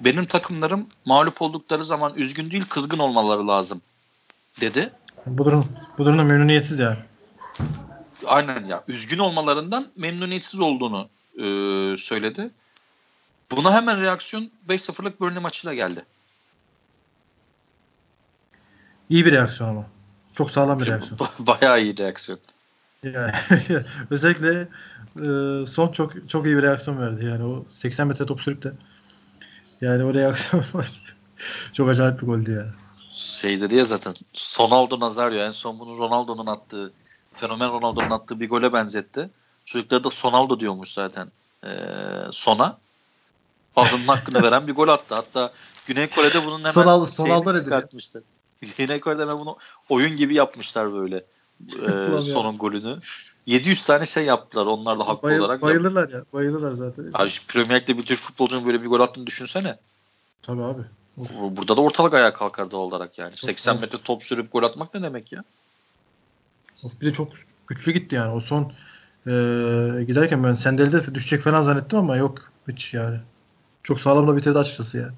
Benim takımlarım mağlup oldukları zaman üzgün değil kızgın olmaları lazım dedi. Bu durum bu durumda memnuniyetsiz yani. Aynen ya. Üzgün olmalarından memnuniyetsiz olduğunu e, söyledi. Buna hemen reaksiyon 5-0'lık Burnley maçıyla geldi. İyi bir reaksiyon ama. Çok sağlam bir reaksiyon. Bayağı iyi reaksiyon. Yani, özellikle e, son çok çok iyi bir reaksiyon verdi. Yani o 80 metre top sürüp de yani o reaksiyon çok acayip bir goldü yani. Şey dedi ya zaten Ronaldo Nazario en son bunu Ronaldo'nun attığı fenomen Ronaldo'nun attığı bir gole benzetti. Çocukları da Sonaldo diyormuş zaten e, sona. Adının hakkını veren bir gol attı. Hatta Güney Kore'de bunun hemen Sonal, Sonaldo çıkartmıştı. Güney Kore'de hemen bunu oyun gibi yapmışlar böyle e, sonun golünü. 700 tane şey yaptılar onlar da haklı Bayıl, olarak. Bayılırlar ya. Bayılırlar zaten. Abi Premier Lig'de bir tür futbolcunun böyle bir gol attığını düşünsene. Tabii abi. Of. Burada da ortalık ayağa kalkar doğal olarak yani. Çok 80 metre top sürüp gol atmak ne demek ya? Of, bir de çok güçlü gitti yani. O son e, giderken ben sendelde düşecek falan zannettim ama yok hiç yani. Çok sağlam da bitirdi açıkçası yani.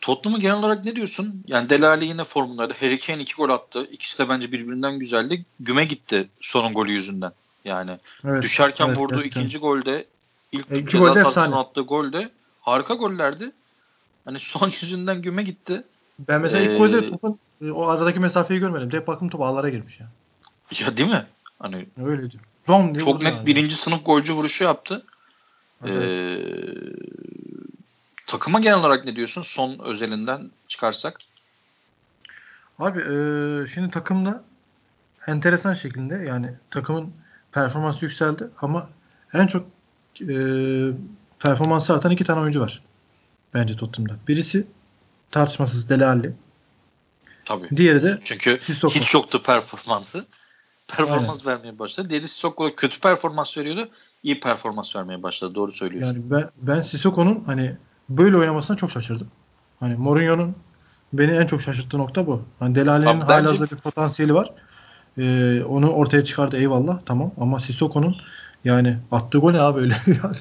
Tottenham'ı genel olarak ne diyorsun? Yani Delali yine formundaydı. Harry Kane iki gol attı. İkisi de bence birbirinden güzeldi. Güme gitti sonun golü yüzünden. Yani evet, düşerken evet, vurduğu gerçekten. ikinci golde ilk e, ceza sahasına attığı golde harika gollerdi. Hani son yüzünden güme gitti. Ben mesela ee, ilk golde topun e, o aradaki mesafeyi görmedim. Direkt baktım top ağlara girmiş ya. Ya değil mi? Hani öyleydi. Rom diye çok net yani. birinci sınıf golcü vuruşu yaptı. Ee, takıma genel olarak ne diyorsun? Son özelinden çıkarsak. Abi e, şimdi takımda enteresan şekilde yani takımın performansı yükseldi ama en çok e, performansı artan iki tane oyuncu var. Bence Tottenham'da. Birisi tartışmasız Dele Alli. Tabii. Diğeri de Çünkü Sissoko. hiç yoktu performansı. Performans Aynen. vermeye başladı. Diğeri Sissoko kötü performans veriyordu. İyi performans vermeye başladı. Doğru söylüyorsun. Yani ben, ben Sissoko'nun hani böyle oynamasına çok şaşırdım. Hani Mourinho'nun beni en çok şaşırttığı nokta bu. Hani Delali'nin hala bence... bir potansiyeli var. Ee, onu ortaya çıkardı eyvallah tamam ama Sissoko'nun yani attığı gol ne abi öyle yani.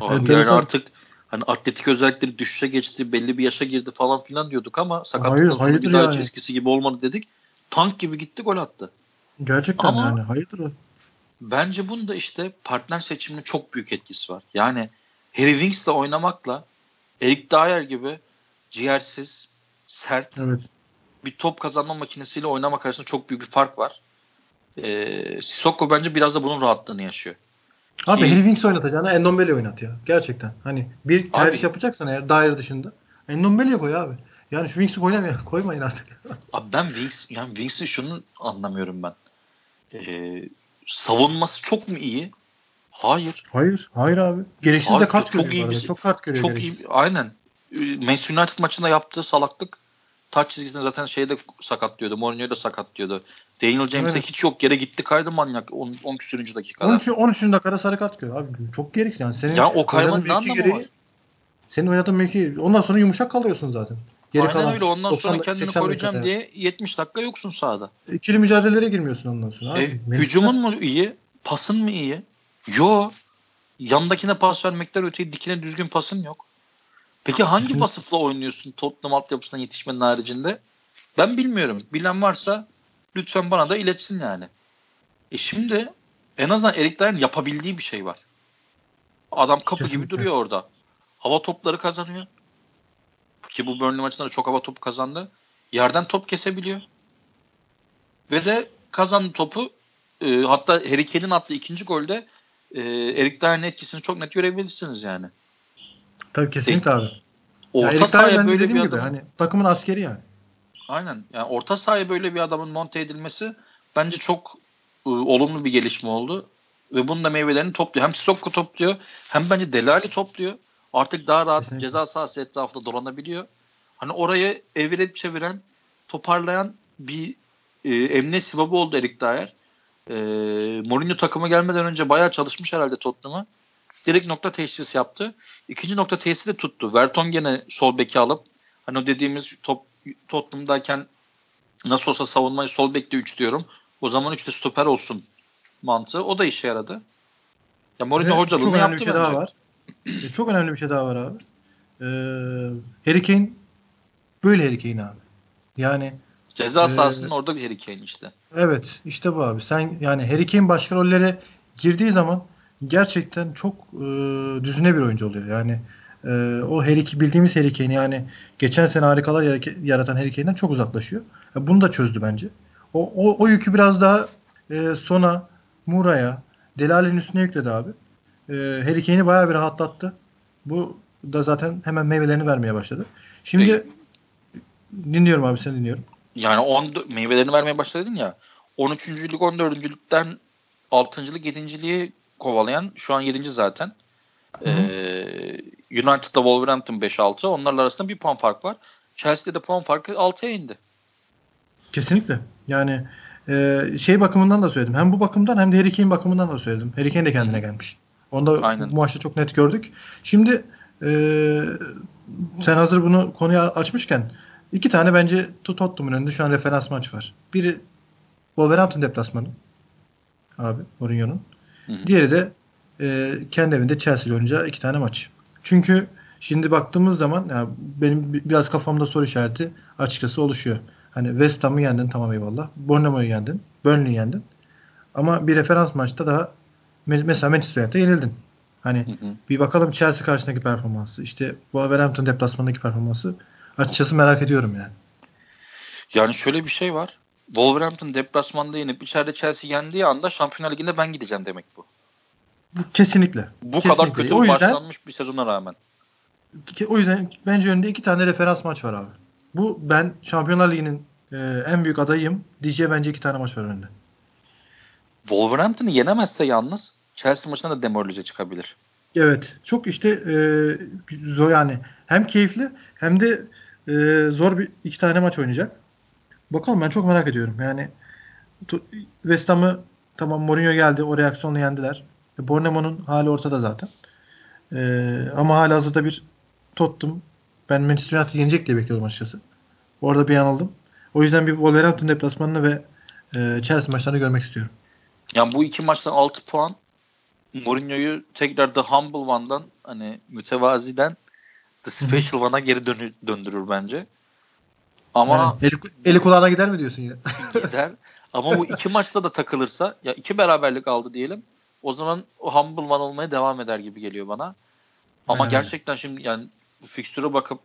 Abi yani artık hani atletik özellikleri düşüşe geçti, belli bir yaşa girdi falan filan diyorduk ama sakatlıktan sonra bir daha yani. eskisi gibi olmadı dedik. Tank gibi gitti gol attı. Gerçekten Ama yani hayırdır o. Bence bunda işte partner seçiminin çok büyük etkisi var. Yani Harry Winks'le oynamakla Eric Dyer gibi ciğersiz, sert evet. bir top kazanma makinesiyle oynamak arasında çok büyük bir fark var. Ee, Sissoko bence biraz da bunun rahatlığını yaşıyor. Abi Ki, Harry Winks oynatacağına Endombele oynat ya. Gerçekten. Hani bir tercih abi, yapacaksan eğer Dyer dışında Endombele'ye koy abi. Yani şu Wings'i koymayın, koymayın artık. Abi ben Wings, yani Wings'i şunu anlamıyorum ben. Ee, savunması çok mu iyi? Hayır. Hayır. Hayır abi. Gereksiz Hayır, de kart çok görüyor. Iyi bir, çok kart görüyor. Çok gereksiz. iyi. Aynen. Manchester United maçında yaptığı salaklık taç çizgisinde zaten şeyde sakat diyordu. Mourinho da sakat diyordu. Daniel James'e evet. hiç yok yere gitti kaydı manyak 10, 10 küsürüncü dakikada. 13. 13. dakikada sarı kart görüyor abi. Çok gereksiz yani. Senin ya o kaymanın ne anlamı gereği, var? Senin oynadığın mevki ondan sonra yumuşak kalıyorsun zaten. Geri Aynen kalan öyle. Ondan 90, sonra kendini koruyacağım dakika, diye 70 dakika yoksun sahada. İkili mücadelelere girmiyorsun ondan sonra. E, hücumun mu iyi? Pasın mı iyi? Yo. Yandakine pas vermekten öteye dikine düzgün pasın yok. Peki hangi vasıfla oynuyorsun Tottenham altyapısına yetişmenin haricinde? Ben bilmiyorum. Bilen varsa lütfen bana da iletsin yani. E şimdi en azından Erik Dayer'in yapabildiği bir şey var. Adam kapı Kesinlikle. gibi duruyor orada. Hava topları kazanıyor. Ki bu Burnley maçında da çok hava topu kazandı. Yerden top kesebiliyor. Ve de kazandı topu e, hatta Harry Kane'in attığı ikinci golde e, Erik Dyer'in etkisini çok net görebilirsiniz yani. Tabii kesinlikle e, abi. Orta yani sahaya böyle bir adam. Hani takımın askeri yani. Aynen. Yani orta sahaya böyle bir adamın monte edilmesi bence çok e, olumlu bir gelişme oldu. Ve bunun da meyvelerini topluyor. Hem Sissoko topluyor hem bence Delali topluyor. Artık daha rahat Kesinlikle. ceza sahası etrafında dolanabiliyor. Hani orayı evirip çeviren, toparlayan bir e, emniyet sibabı oldu Erik Dyer. E, Mourinho takıma gelmeden önce bayağı çalışmış herhalde Tottenham'a. Direkt nokta teşhis yaptı. İkinci nokta teşhisi de tuttu. Vertonghen'i sol beki alıp hani o dediğimiz top Tottenham'dayken nasıl olsa savunmayı sol bekte 3 diyorum. O zaman 3'te stoper olsun mantığı. O da işe yaradı. Ya Mourinho evet, hocalığını yaptı bir şey bence. Daha var. E, çok önemli bir şey daha var abi. Ee, Harry Kane böyle Harry Kane abi. Yani ceza e, sahasının orada bir Harry Kane işte. Evet işte bu abi. Sen yani Harry Kane başka rollere girdiği zaman gerçekten çok e, düzüne bir oyuncu oluyor. Yani e, o Harry bildiğimiz Harry Kane yani geçen sene harikalar yaratan Harry Kane'den çok uzaklaşıyor. Yani bunu da çözdü bence. O, o, o yükü biraz daha e, Sona, Mura'ya, Delali'nin üstüne yükledi abi. E, Harry Kane'i bayağı bir rahatlattı. Bu da zaten hemen meyvelerini vermeye başladı. Şimdi e, dinliyorum abi seni dinliyorum. Yani on, meyvelerini vermeye başladın ya. 13. lig 14. ligden 6. lig 7. kovalayan şu an 7. zaten. Ee, United'da Wolverhampton 5-6. Onlarla arasında bir puan fark var. Chelsea'de de puan farkı 6'ya indi. Kesinlikle. Yani e, şey bakımından da söyledim. Hem bu bakımdan hem de Harry Kane bakımından da söyledim. Harry Kane de kendine gelmiş. Onu da Aynen. bu maçta çok net gördük. Şimdi e, sen hazır bunu konuya açmışken iki tane bence Tottenham'ın önünde şu an referans maç var. Biri Wolverhampton deplasmanı abi Mourinho'nun. Diğeri de e, kendi evinde Chelsea oynayacağı iki tane maç. Çünkü şimdi baktığımız zaman yani benim biraz kafamda soru işareti açıkçası oluşuyor. Hani West Ham'ı yendin tamam eyvallah. Bournemouth'u yendin. Burnley'i yendin. Ama bir referans maçta daha mesela Manchester United'a yenildin. Hani hı hı. bir bakalım Chelsea karşısındaki performansı. İşte Wolverhampton deplasmanındaki performansı. Açıkçası merak ediyorum yani. Yani şöyle bir şey var. Wolverhampton deplasmanda yenip içeride Chelsea yendiği anda Şampiyonlar Ligi'nde ben gideceğim demek bu. bu kesinlikle. Bu kesinlikle. kadar kötü o yüzden, başlanmış bir sezona rağmen. O yüzden bence önünde iki tane referans maç var abi. Bu ben Şampiyonlar Ligi'nin e, en büyük adayım diyeceği bence iki tane maç var önünde. Wolverhampton'ı yenemezse yalnız Chelsea maçına da demoralize çıkabilir. Evet. Çok işte e, zor yani hem keyifli hem de e, zor bir iki tane maç oynayacak. Bakalım ben çok merak ediyorum. Yani West Ham'ı tamam Mourinho geldi. O reaksiyonla yendiler. E, Bournemouth'un hali ortada zaten. E, ama hala hazırda bir Tottenham ben Manchester United yenecek diye bekliyordum açıkçası. Orada bir yanıldım. O yüzden bir Wolverhampton deplasmanını ve e, Chelsea maçlarını görmek istiyorum. Yani bu iki maçtan 6 puan Mourinho'yu tekrar The Humble One'dan hani mütevaziden The Special One'a geri dönü, döndürür bence. Ama yani eli, eli kulağına gider mi diyorsun yine? gider. Ama bu iki maçta da takılırsa ya iki beraberlik aldı diyelim. O zaman o humble one olmaya devam eder gibi geliyor bana. Ama Aynen. gerçekten şimdi yani bu fikstüre bakıp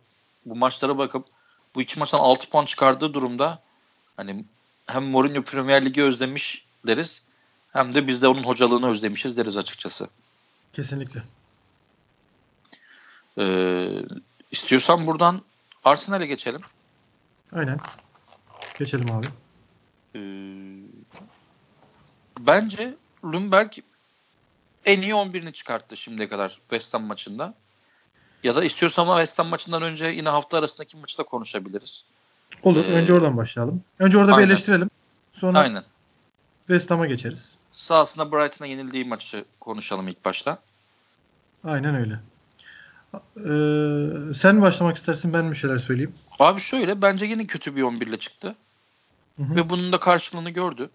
bu maçlara bakıp bu iki maçtan 6 puan çıkardığı durumda hani hem Mourinho Premier Ligi özlemiş deriz hem de biz de onun hocalığını özlemişiz deriz açıkçası. Kesinlikle. Ee, istiyorsan buradan Arsenal'e geçelim. Aynen. Geçelim abi. Ee, bence Lundberg en iyi 11'ini çıkarttı şimdiye kadar West Ham maçında. Ya da istiyorsan ama West Ham maçından önce yine hafta arasındaki maçı da konuşabiliriz. Olur. Ee, önce oradan başlayalım. Önce orada aynen. bir eleştirelim. Sonra aynen. West Ham'a geçeriz. Sahasında Brighton'a yenildiği maçı konuşalım ilk başta. Aynen öyle. Ee, sen mi başlamak istersin ben mi şeyler söyleyeyim? Abi şöyle bence yine kötü bir 11 ile çıktı. Hı-hı. Ve bunun da karşılığını gördü.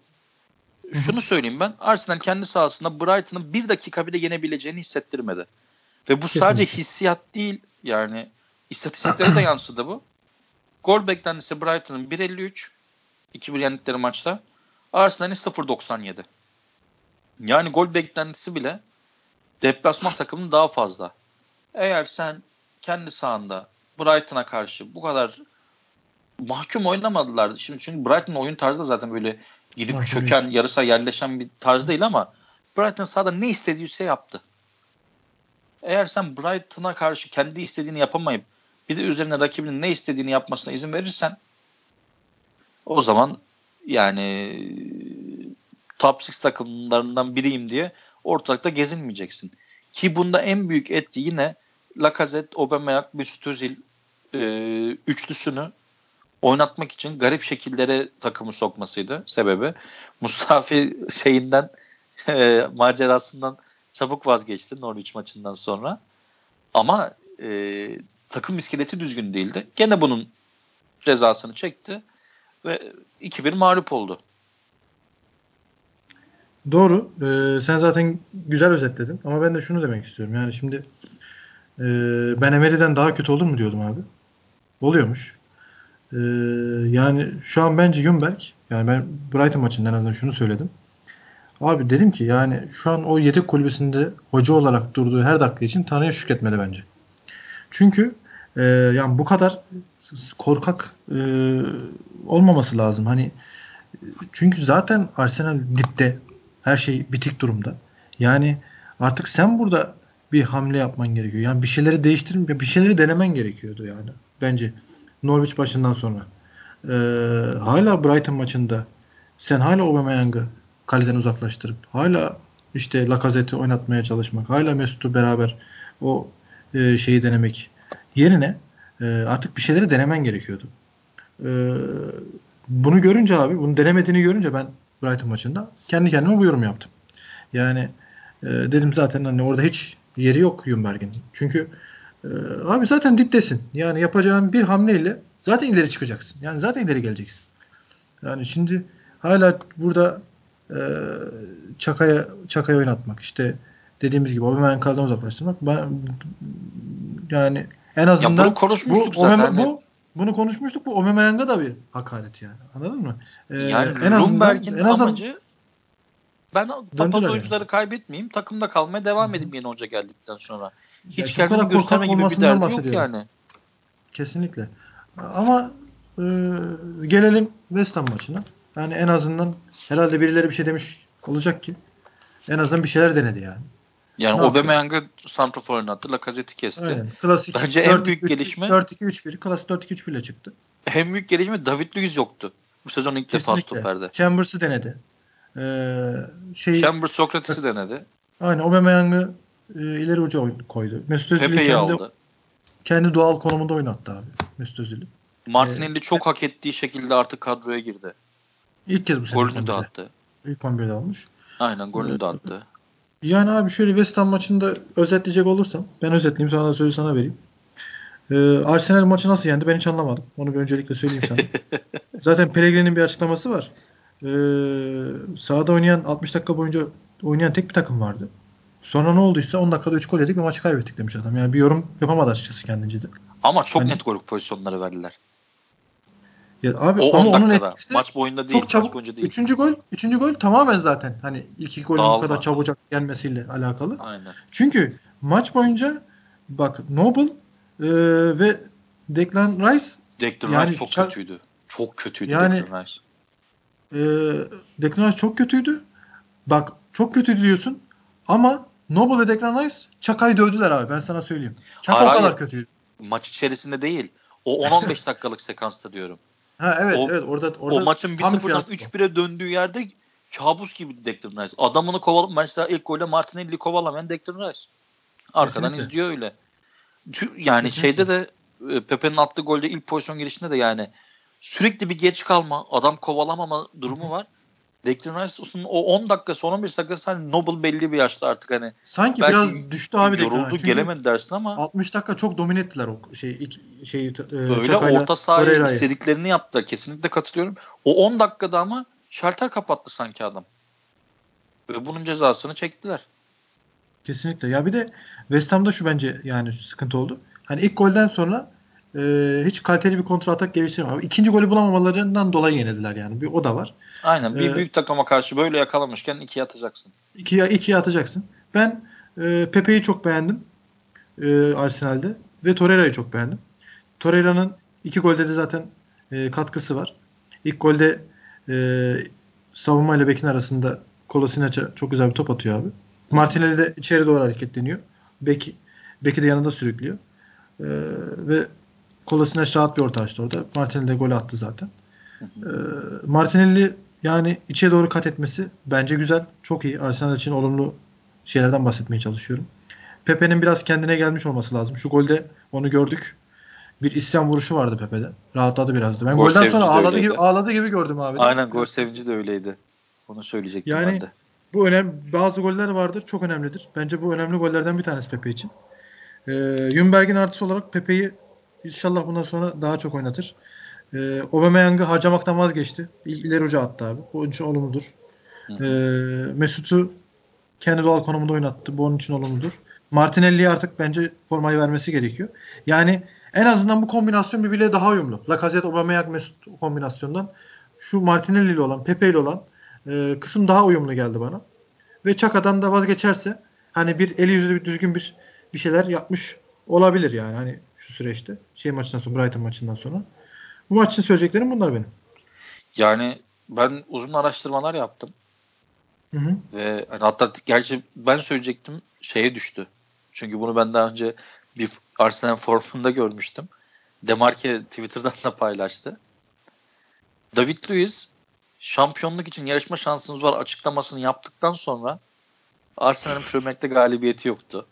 Hı-hı. Şunu söyleyeyim ben. Arsenal kendi sahasında Brighton'ın bir dakika bile yenebileceğini hissettirmedi. Ve bu Kesinlikle. sadece hissiyat değil yani istatistiklere de yansıdı bu. Gol beklentisi Brighton'ın 1.53 2-1 yendikleri maçta. Arsenal'in 0.97. Yani gol beklentisi bile deplasman takımının daha fazla. Eğer sen kendi sahanda Brighton'a karşı bu kadar mahkum oynamadılar. Şimdi çünkü Brighton oyun tarzı da zaten böyle gidip Mahkum çöken, değil. yarısa yerleşen bir tarz değil ama Brighton sahada ne istediyse yaptı. Eğer sen Brighton'a karşı kendi istediğini yapamayıp bir de üzerine rakibinin ne istediğini yapmasına izin verirsen o zaman yani top 6 takımlarından biriyim diye ortalıkta gezinmeyeceksin. Ki bunda en büyük etki yine Lacazette, Aubameyang, Mesut Özil e, üçlüsünü oynatmak için garip şekillere takımı sokmasıydı sebebi. Mustafi şeyinden e, macerasından çabuk vazgeçti Norwich maçından sonra. Ama e, takım iskeleti düzgün değildi. Gene bunun cezasını çekti ve 2-1 mağlup oldu. Doğru. Ee, sen zaten güzel özetledin. Ama ben de şunu demek istiyorum. Yani şimdi e, ben Emery'den daha kötü olur mu diyordum abi. Oluyormuş. Ee, yani şu an bence Jumberg yani ben Brighton maçında en azından şunu söyledim. Abi dedim ki yani şu an o yedek kulübesinde hoca olarak durduğu her dakika için Tanrı'ya şükretmeli bence. Çünkü e, yani bu kadar korkak e, olmaması lazım. Hani çünkü zaten Arsenal dipte. Her şey bitik durumda. Yani artık sen burada bir hamle yapman gerekiyor. Yani bir şeyleri değiştirin, bir şeyleri denemen gerekiyordu yani. Bence Norwich başından sonra. Ee, hala Brighton maçında sen hala Aubameyang'ı kaleden uzaklaştırıp hala işte Lacazette'i oynatmaya çalışmak, hala Mesut'u beraber o e, şeyi denemek yerine e, artık bir şeyleri denemen gerekiyordu. E, bunu görünce abi, bunu denemediğini görünce ben Brighton maçında kendi kendime bu yorum yaptım. Yani e, dedim zaten hani orada hiç yeri yok Jumberg'in. Çünkü e, abi zaten diptesin. Yani yapacağın bir hamleyle zaten ileri çıkacaksın. Yani zaten ileri geleceksin. Yani şimdi hala burada e, Çakaya Çakaya oynatmak işte dediğimiz gibi Aubameyang kaldan uzaklaştırmak ben yani en azından ya bunu konuşmuştuk bu, zaten. bu bunu konuşmuştuk. Bu Aubameyang'a da bir hakaret yani. Anladın mı? Ee, yani en azından, en azından amacı ben papaz oyuncuları yani. kaybetmeyeyim. Takımda kalmaya devam edeyim yeni hoca geldikten sonra. Hiç ya kendini gösterme gibi bir derdi yok yani. Kesinlikle. Ama e, gelelim West Ham maçına. Yani en azından herhalde birileri bir şey demiş olacak ki en azından bir şeyler denedi yani. Yani Aubameyang'ı santrafor oynattı. Lacazette'i kesti. Aynen. Klasik Bence 4, en büyük 3, gelişme 4-2-3-1. Klasik 4-2-3-1 ile çıktı. En büyük gelişme David Luiz yoktu. Bu sezon ilk Kesinlikle. defa stoperde. Chambers'ı denedi. Ee, şey, Chambers Sokrates'i denedi. Aynen Aubameyang'ı e, ileri uca koydu. Mesut Özil'i kendi, aldı. kendi doğal konumunda oynattı abi Mesut Özil'i. Martinelli ee, çok hak ettiği şekilde artık kadroya girdi. İlk kez bu sene. Golünü de attı. İlk 11'de almış. Aynen golünü ee, de attı. Yani abi şöyle West Ham maçında özetleyecek olursam ben özetleyeyim sana da sözü sana vereyim. Ee, Arsenal maçı nasıl yendi ben hiç anlamadım. Onu bir öncelikle söyleyeyim sana. Zaten Pellegrini'nin bir açıklaması var. Ee, sahada oynayan 60 dakika boyunca oynayan tek bir takım vardı. Sonra ne olduysa 10 dakikada 3 gol yedik ve maçı kaybettik demiş adam. Yani bir yorum yapamadı açıkçası kendince de. Ama çok hani, net gol pozisyonları verdiler. Ya abi o ama onun etkisi maç boyunda değil. Çok çabuk. Maç değil. Üçüncü gol, üçüncü gol tamamen zaten hani ilk iki golün bu kadar çabucak gelmesiyle alakalı. Aynen. Çünkü maç boyunca bak Noble e, ve Declan Rice Declan yani, Rice çok kötüydü. Çok kötüydü yani, Declan Rice. E, Declan Rice çok kötüydü. Bak çok kötü diyorsun ama Noble ve Declan Rice Çaka'yı dövdüler abi ben sana söyleyeyim. Çaka o kadar kötüydü. Maç içerisinde değil. O 10-15 dakikalık sekansta diyorum. Ha evet o, evet orada orada o maçın 1-0'dan 3-1'e döndüğü yerde kabus gibi Declan Rice. Adamını kovalam mesela ilk golde Martinelli kovalamayan Declan Rice. Arkadan Kesinlikle. izliyor öyle. Yani Kesinlikle. şeyde de e, Pepe'nin attığı golde ilk pozisyon girişinde de yani sürekli bir geç kalma, adam kovalamama durumu var. Declan Rice'ın o 10 dakika son 15 dakika hani Noble belli bir yaşta artık hani. Sanki biraz düştü abi Yoruldu gelemedi dersin ama. 60 dakika çok domine ettiler o şey şey e, Öyle orta sahaya istediklerini yaptı. Kesinlikle katılıyorum. O 10 dakikada ama şalter kapattı sanki adam. Ve bunun cezasını çektiler. Kesinlikle. Ya bir de West Ham'da şu bence yani sıkıntı oldu. Hani ilk golden sonra e, hiç kaliteli bir kontra atak geliştirmiyor. İkinci golü bulamamalarından dolayı yenildiler yani. Bir o da var. Aynen. Bir ee, büyük takıma karşı böyle yakalamışken ikiye atacaksın. İkiye, ikiye atacaksın. Ben e, Pepe'yi çok beğendim. E, Arsenal'de. Ve Torreira'yı çok beğendim. Torreira'nın iki golde de zaten e, katkısı var. İlk golde e, savunma ile Bekin arasında Kolasinac'a çok güzel bir top atıyor abi. Martinelli de içeri doğru hareketleniyor. Beki, Beki de yanında sürüklüyor. Ee, ve Kolasinac rahat bir orta açtı orada. Martinelli de gol attı zaten. Ee, Martinelli yani içe doğru kat etmesi bence güzel. Çok iyi. Arsenal için olumlu şeylerden bahsetmeye çalışıyorum. Pepe'nin biraz kendine gelmiş olması lazım. Şu golde onu gördük. Bir isyan vuruşu vardı Pepe'de. Rahatladı birazdı. Ben gol golden sonra ağladı gibi, ağladı gibi gördüm abi. Aynen gol sevinci de öyleydi. Onu söyleyecektim yani, ben de. Bu önemli. Bazı goller vardır. Çok önemlidir. Bence bu önemli gollerden bir tanesi Pepe için. Ee, Yunberg'in artısı olarak Pepe'yi inşallah bundan sonra daha çok oynatır. Ee, Aubameyang'ı harcamaktan vazgeçti. İleri uca attı abi. Bu onun için olumludur. Ee, Mesut'u kendi doğal konumunda oynattı. Bu onun için olumludur. Martinelli'ye artık bence formayı vermesi gerekiyor. Yani en azından bu kombinasyon birbiriyle daha uyumlu. Lacazette, Aubameyang, Mesut kombinasyondan şu Martinelli ile olan, Pepe ile olan e, kısım daha uyumlu geldi bana. Ve Çaka'dan da vazgeçerse hani bir eli yüzü bir düzgün bir bir şeyler yapmış olabilir yani hani şu süreçte. Şey maçından sonra Brighton maçından sonra. Bu maç için söyleyeceklerim bunlar benim. Yani ben uzun araştırmalar yaptım. Hı hı. Ve hani hatta gerçi ben söyleyecektim şeye düştü. Çünkü bunu ben daha önce bir Arsenal forumunda görmüştüm. Demarke Twitter'dan da paylaştı. David Luiz şampiyonluk için yarışma şansınız var açıklamasını yaptıktan sonra Arsenal'ın Premier galibiyeti yoktu.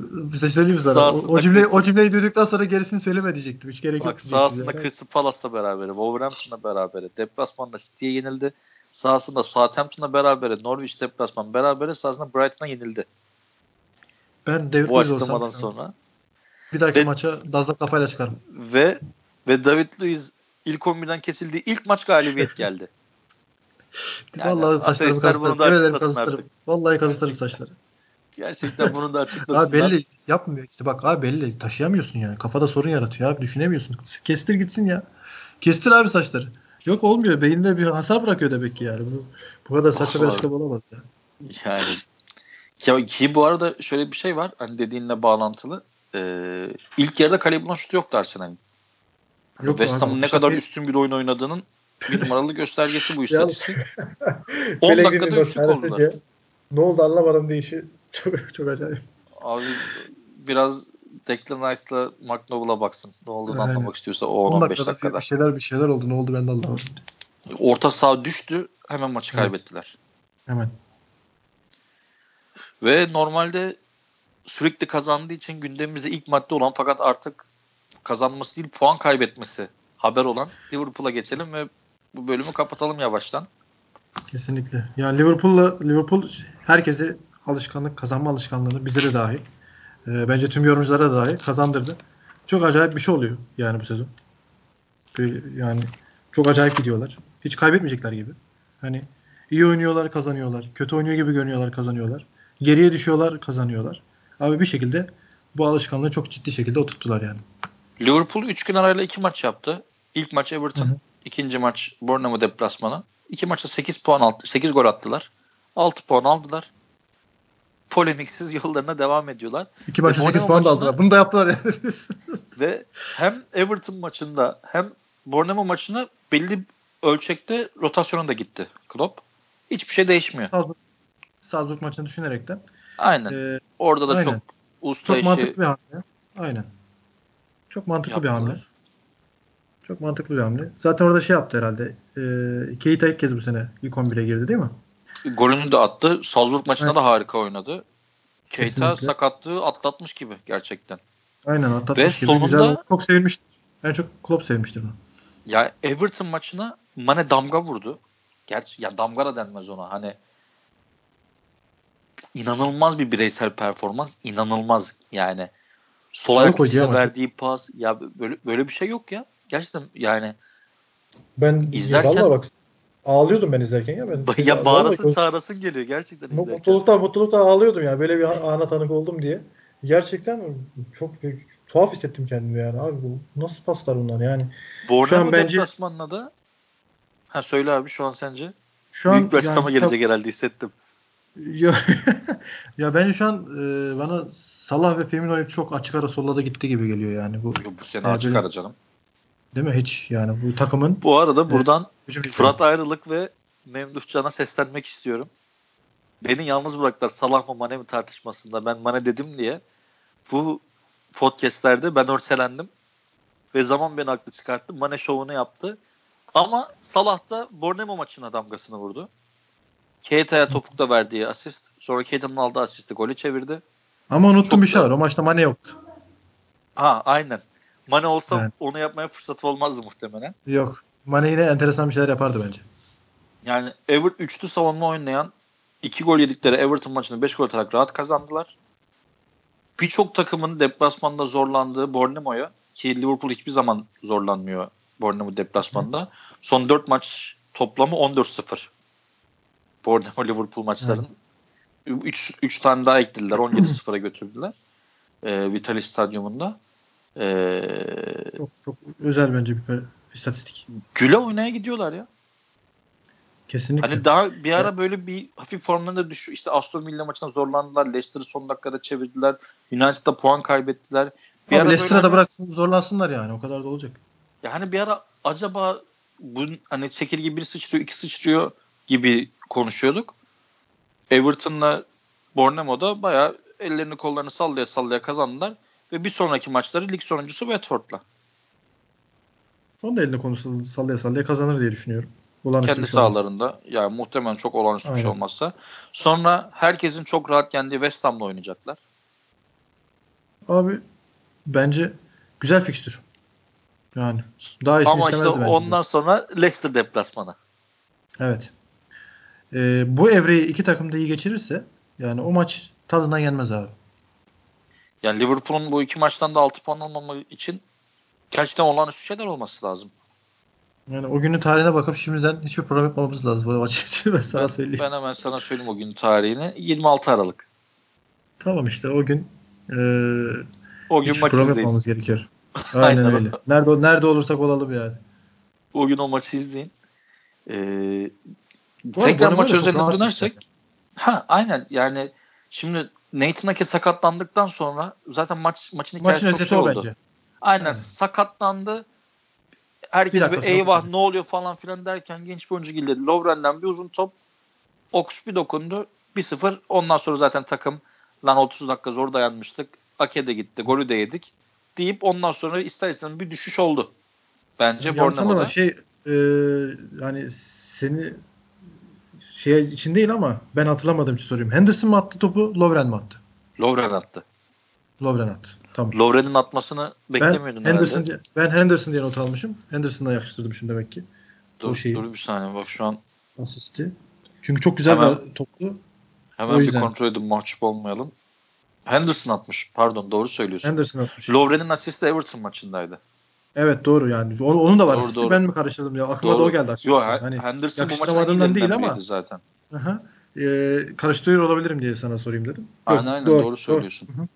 Bize söyleyeyim mi sana? O, o, cümleyi, o cümleyi duyduktan sonra gerisini söyleme diyecektim. Hiç gerek Bak, yok. Sahasında. Crystal Palace'la beraber, Wolverhampton'la beraber, deplasmanda City'ye yenildi. Sahasında Southampton'la beraber, Norwich deplasman beraber, sahasında Brighton'a yenildi. Ben David Bu açıklamadan sonra. Bir dahaki ve, maça Dazla kafayla çıkarım. Ve ve David Luiz ilk 11'den kesildiği ilk maç galibiyet geldi. Yani Vallahi saçlarımı kazıtırım. Vallahi kazıtırım saçları. Gerçekten bunu da açıklasınlar. abi belli yapmıyor işte bak abi belli taşıyamıyorsun yani. Kafada sorun yaratıyor abi düşünemiyorsun. Kestir gitsin ya. Kestir abi saçları. Yok olmuyor. Beyinde bir hasar bırakıyor demek ki yani. Bu, bu kadar saçma bir açıklama olamaz ya. Yani ki, ki bu arada şöyle bir şey var. Hani dediğinle bağlantılı. Ee, ilk yarıda kale bulan şutu yoktu Arsenal'in. Yok West Ham'ın ne kadar üstün bir oyun oynadığının bir numaralı göstergesi bu istatistik. 10 dakikada üçlük oldular. Ne oldu anlamadım deyişi çok, çok acayip. Abi biraz Declan Rice'la McNoble'a baksın. Ne olduğunu yani, anlamak istiyorsa o 15 dakikada. Bir şeyler bir şeyler oldu. Ne oldu ben de anlamadım. Orta saha düştü. Hemen maçı evet. kaybettiler. Hemen. Ve normalde sürekli kazandığı için gündemimizde ilk madde olan fakat artık kazanması değil puan kaybetmesi haber olan Liverpool'a geçelim ve bu bölümü kapatalım yavaştan. Kesinlikle. Yani Liverpool'la Liverpool herkese alışkanlık, kazanma alışkanlığını bize de dahil. E, bence tüm yorumculara da dahil kazandırdı. Çok acayip bir şey oluyor yani bu sezon. Yani çok acayip gidiyorlar. Hiç kaybetmeyecekler gibi. Hani iyi oynuyorlar, kazanıyorlar. Kötü oynuyor gibi görünüyorlar, kazanıyorlar. Geriye düşüyorlar, kazanıyorlar. Abi bir şekilde bu alışkanlığı çok ciddi şekilde oturttular yani. Liverpool 3 gün arayla 2 maç yaptı. İlk maç Everton. Hı hı. İkinci maç Bournemouth deplasmanı. İki maçta 8 puan aldı, 8 gol attılar. 6 puan aldılar. Polemiksiz yollarına devam ediyorlar. İki maçta 8 puan da aldılar. Bunu da yaptılar yani. ve hem Everton maçında hem Bournemouth maçında belli ölçekte rotasyona da gitti Klopp. Hiçbir şey değişmiyor. Salzburg, Salzburg maçını düşünerekten. Aynen. Ee, Orada da aynen. çok usta çok işi. mantıklı bir hamle. Aynen. Çok mantıklı yaptılar. bir hamle. Çok mantıklı bir hamle. Zaten orada şey yaptı herhalde. E, Keita ilk kez bu sene ilk 11'e girdi değil mi? Golünü de attı. Salzburg maçında evet. da harika oynadı. Keita sakatlığı atlatmış gibi gerçekten. Aynen atlatmış Ve gibi. Sonunda, Güzel, çok sevilmiştir. En çok Klopp sevmiştir bunu. Ya Everton maçına Mane damga vurdu. Gerçi ya damga da denmez ona. Hani inanılmaz bir bireysel performans. inanılmaz yani. Sol ayak verdiği pas ya böyle böyle bir şey yok ya. Gerçekten yani ben izlerken vallahi bak ağlıyordum ben izlerken ya ben. ya bağırasın çağırasın geliyor gerçekten izlerken. Mutluluktan mutluluktan ağlıyordum ya. Böyle bir ana tanık oldum diye. Gerçekten çok tuhaf hissettim kendimi yani abi bu nasıl paslar bunlar yani. Şu an bence deplasmanla da ha söyle abi şu an sence? Şu Büyük bir açıklama yani, gelecek herhalde hissettim. Ya, ya bence şu an e, bana Salah ve Firmino'yu çok açık ara sollada gitti gibi geliyor yani. Bu, bu sene açık ara canım. Değil mi? Hiç yani bu takımın. Bu arada buradan e, Fırat Ayrılık ve Memduh Can'a seslenmek istiyorum. Beni yalnız bıraktılar Salah mı Mane mi tartışmasında. Ben Mane dedim diye. Bu podcastlerde ben örselendim. Ve zaman beni haklı çıkarttı. Mane şovunu yaptı. Ama Salah da Borneo maçına damgasını vurdu. Keita'ya topukta verdiği asist. Sonra Keita'nın aldığı asisti golü çevirdi. Ama unuttum Çok bir şey var. O maçta Mane yoktu. Ha aynen. Mane olsa yani. onu yapmaya fırsatı olmazdı muhtemelen. Yok. Mane yine enteresan bir şeyler yapardı bence. Yani Everton üçlü savunma oynayan 2 gol yedikleri Everton maçını 5 gol atarak rahat kazandılar. Birçok takımın deplasmanda zorlandığı Bournemouth'a ki Liverpool hiçbir zaman zorlanmıyor Bournemouth deplasmanda. Son 4 maç toplamı 14-0. Bournemouth Liverpool maçlarının. 3 3 tane daha eklediler. 17-0'a götürdüler. E, Vitali Stadyumunda. E, çok çok özel bence bir istatistik. Güle oynaya gidiyorlar ya. Kesinlikle. Hani daha bir ara böyle bir hafif formlarında düşüyor. İşte Aston Villa maçında zorlandılar. Leicester'ı son dakikada çevirdiler. United'da puan kaybettiler. Bir Abi Leicester'a da hani, bıraksın zorlansınlar yani. O kadar da olacak. Ya hani bir ara acaba bu hani çekirge bir sıçrıyor, iki sıçrıyor gibi konuşuyorduk. Everton'la Bournemouth'da bayağı ellerini kollarını sallaya sallaya kazandılar ve bir sonraki maçları lig sonuncusu Watford'la. Onun da elini konusu sallaya sallaya kazanır diye düşünüyorum. Olağanüstü Kendi sahalarında. Olmaz. Yani muhtemelen çok olağanüstü Aynen. bir şey olmazsa. Sonra herkesin çok rahat yendiği West Ham'la oynayacaklar. Abi bence güzel fikstür. Yani daha Ama işte ondan de. sonra Leicester deplasmanı. Evet. Ee, bu evreyi iki takım da iyi geçirirse yani o maç tadından yenmez abi. Yani Liverpool'un bu iki maçtan da 6 puan almamak için gerçekten olağanüstü şeyler olması lazım. Yani o günün tarihine bakıp şimdiden hiçbir problem yapmamız lazım bu maç için ben sana söyleyeyim. Ben hemen sana söyleyeyim o günün tarihini. 26 Aralık. Tamam işte o gün e, o gün maçı izleyin. yapmamız gerekiyor. Aynen, Aynen öyle. Nerede nerede olursak olalım yani. O gün o maçı izleyin. Ee, tekrar maç özeline dönersek ha aynen yani şimdi Nathan Ake sakatlandıktan sonra zaten maç maçın hikayesi çok şey oldu. Bence. Aynen, aynen sakatlandı. Herkes bir, bir eyvah ne oluyor falan filan derken genç bir oyuncu girdi. Lovren'den bir uzun top. Oks bir dokundu. 1-0. Ondan sonra zaten takım lan 30 dakika zor dayanmıştık. Ake de gitti. Golü de yedik. Deyip ondan sonra ister istemez bir düşüş oldu. Bence Bournemouth'da. şey e, yani seni şey için değil ama ben hatırlamadığım için sorayım. Henderson mı attı topu, Lovren mi attı? Lovren attı. Lovren attı. Tamam. Lovren'in atmasını beklemiyordun ben Henderson herhalde. Diye, ben Henderson diye not almışım. Henderson'dan yakıştırmışım demek ki. Dur, o şeyi. dur bir saniye bak şu an. Asisti. Çünkü çok güzel hemen, bir toplu. Hemen bir kontrol edin mahcup olmayalım. Henderson atmış. Pardon doğru söylüyorsun. Henderson atmış. Lovren'in asisti Everton maçındaydı. Evet doğru yani. Onun, onun da var. Doğru, doğru. Ben mi karıştırdım ya? Aklıma doğru. da o geldi açıkçası. Yok hani Henderson bu maçın değil ama. zaten. Aha. Ee, karıştırıyor olabilirim diye sana sorayım dedim. Aynen Yok, aynen doğru, doğru söylüyorsun. Doğru.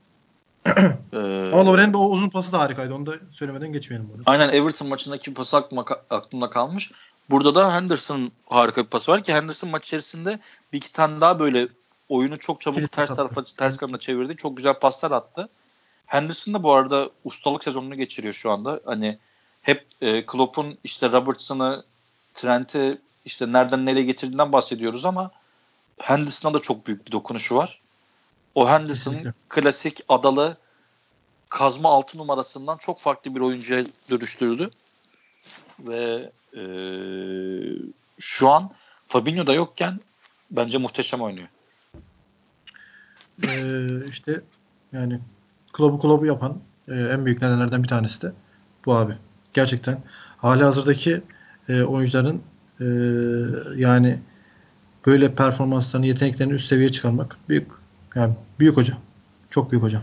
ee, Ama Loren'in o uzun pası da harikaydı. Onu da söylemeden geçmeyelim. Burada. Aynen Everton maçındaki pası aklıma, aklımda kalmış. Burada da Henderson harika bir pası var ki Henderson maç içerisinde bir iki tane daha böyle oyunu çok çabuk Kilit ters tarafa ters kanına çevirdi. Çok güzel paslar attı. Henderson da bu arada ustalık sezonunu geçiriyor şu anda. Hani hep e, Klopp'un işte Robertson'ı Trent'i işte nereden nereye getirdiğinden bahsediyoruz ama Henderson'a da çok büyük bir dokunuşu var. O Henderson klasik adalı kazma altı numarasından çok farklı bir oyuncuya dönüştürdü. Ve e, şu an Fabinho da yokken bence muhteşem oynuyor. Ee, işte yani klubu klubu yapan e, en büyük nedenlerden bir tanesi de bu abi. Gerçekten hali hazırdaki e, oyuncuların e, yani böyle performanslarını, yeteneklerini üst seviyeye çıkarmak büyük yani büyük hoca. Çok büyük hoca.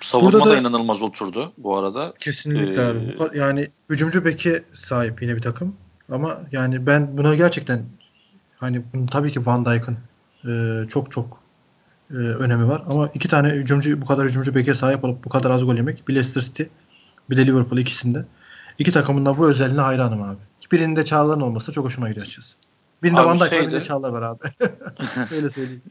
Savunma Burada da, da inanılmaz oturdu bu arada. Kesinlikle ee, abi. Yani hücumcu beki sahip yine bir takım. Ama yani ben buna gerçekten hani tabii ki Van Dijk'ın e, çok çok e, önemi var. Ama iki tane hücumcu bu kadar hücumcu beke sahip olup bu kadar az gol yemek bir Leicester City bir de Liverpool ikisinde. İki takımın da bu özelliğine hayranım abi. Birinde Çağlar'ın olması çok hoşuma gidiyor açıkçası. Birinde Van Dijk birinde Çağlar var abi. Öyle söyleyeyim.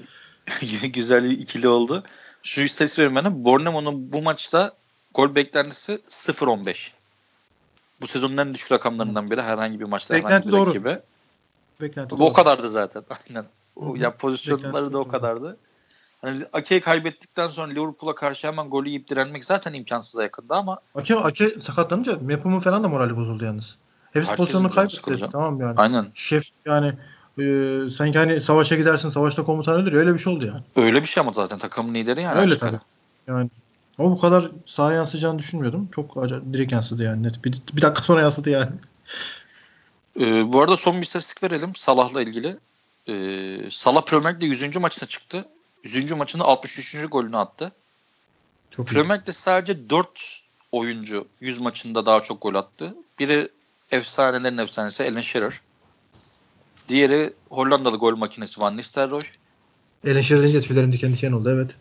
Güzel bir ikili oldu. Şu istatistik vereyim bana. Bournemouth'un bu maçta gol beklentisi 0-15. Bu sezonun en düşük rakamlarından biri herhangi bir maçta Beklenti herhangi bir doğru. rakibe. Beklenti bu doğru. o kadardı zaten. Aynen. O, ya pozisyonları da o kadardı. Hani Ake kaybettikten sonra Liverpool'a karşı hemen golü yiyip direnmek zaten imkansıza yakındı ama Ake, Ake sakatlanınca Mepum'un falan da morali bozuldu yalnız. Hepsi pozisyonunu kaybetti. Tamam yani. Aynen. Şef yani e, sanki hani savaşa gidersin savaşta komutan ölür öyle bir şey oldu yani. Öyle bir şey ama zaten takımın lideri yani. Öyle tabii. Yani ama bu kadar sağa yansıyacağını düşünmüyordum. Çok acayip direkt yansıdı yani. Net. Bir, bir dakika sonra yansıdı yani. Ee, bu arada son bir istatistik verelim Salah'la ilgili. Ee, Salah Premier Lig'de 100. maçına çıktı. 100. maçında 63. golünü attı. Çok Premier Lig'de sadece 4 oyuncu 100 maçında daha çok gol attı. Biri efsanelerin efsanesi Alan Shearer. Diğeri Hollandalı gol makinesi Van Nistelrooy. Alan Shearer deyince tüylerim diken diken oldu evet.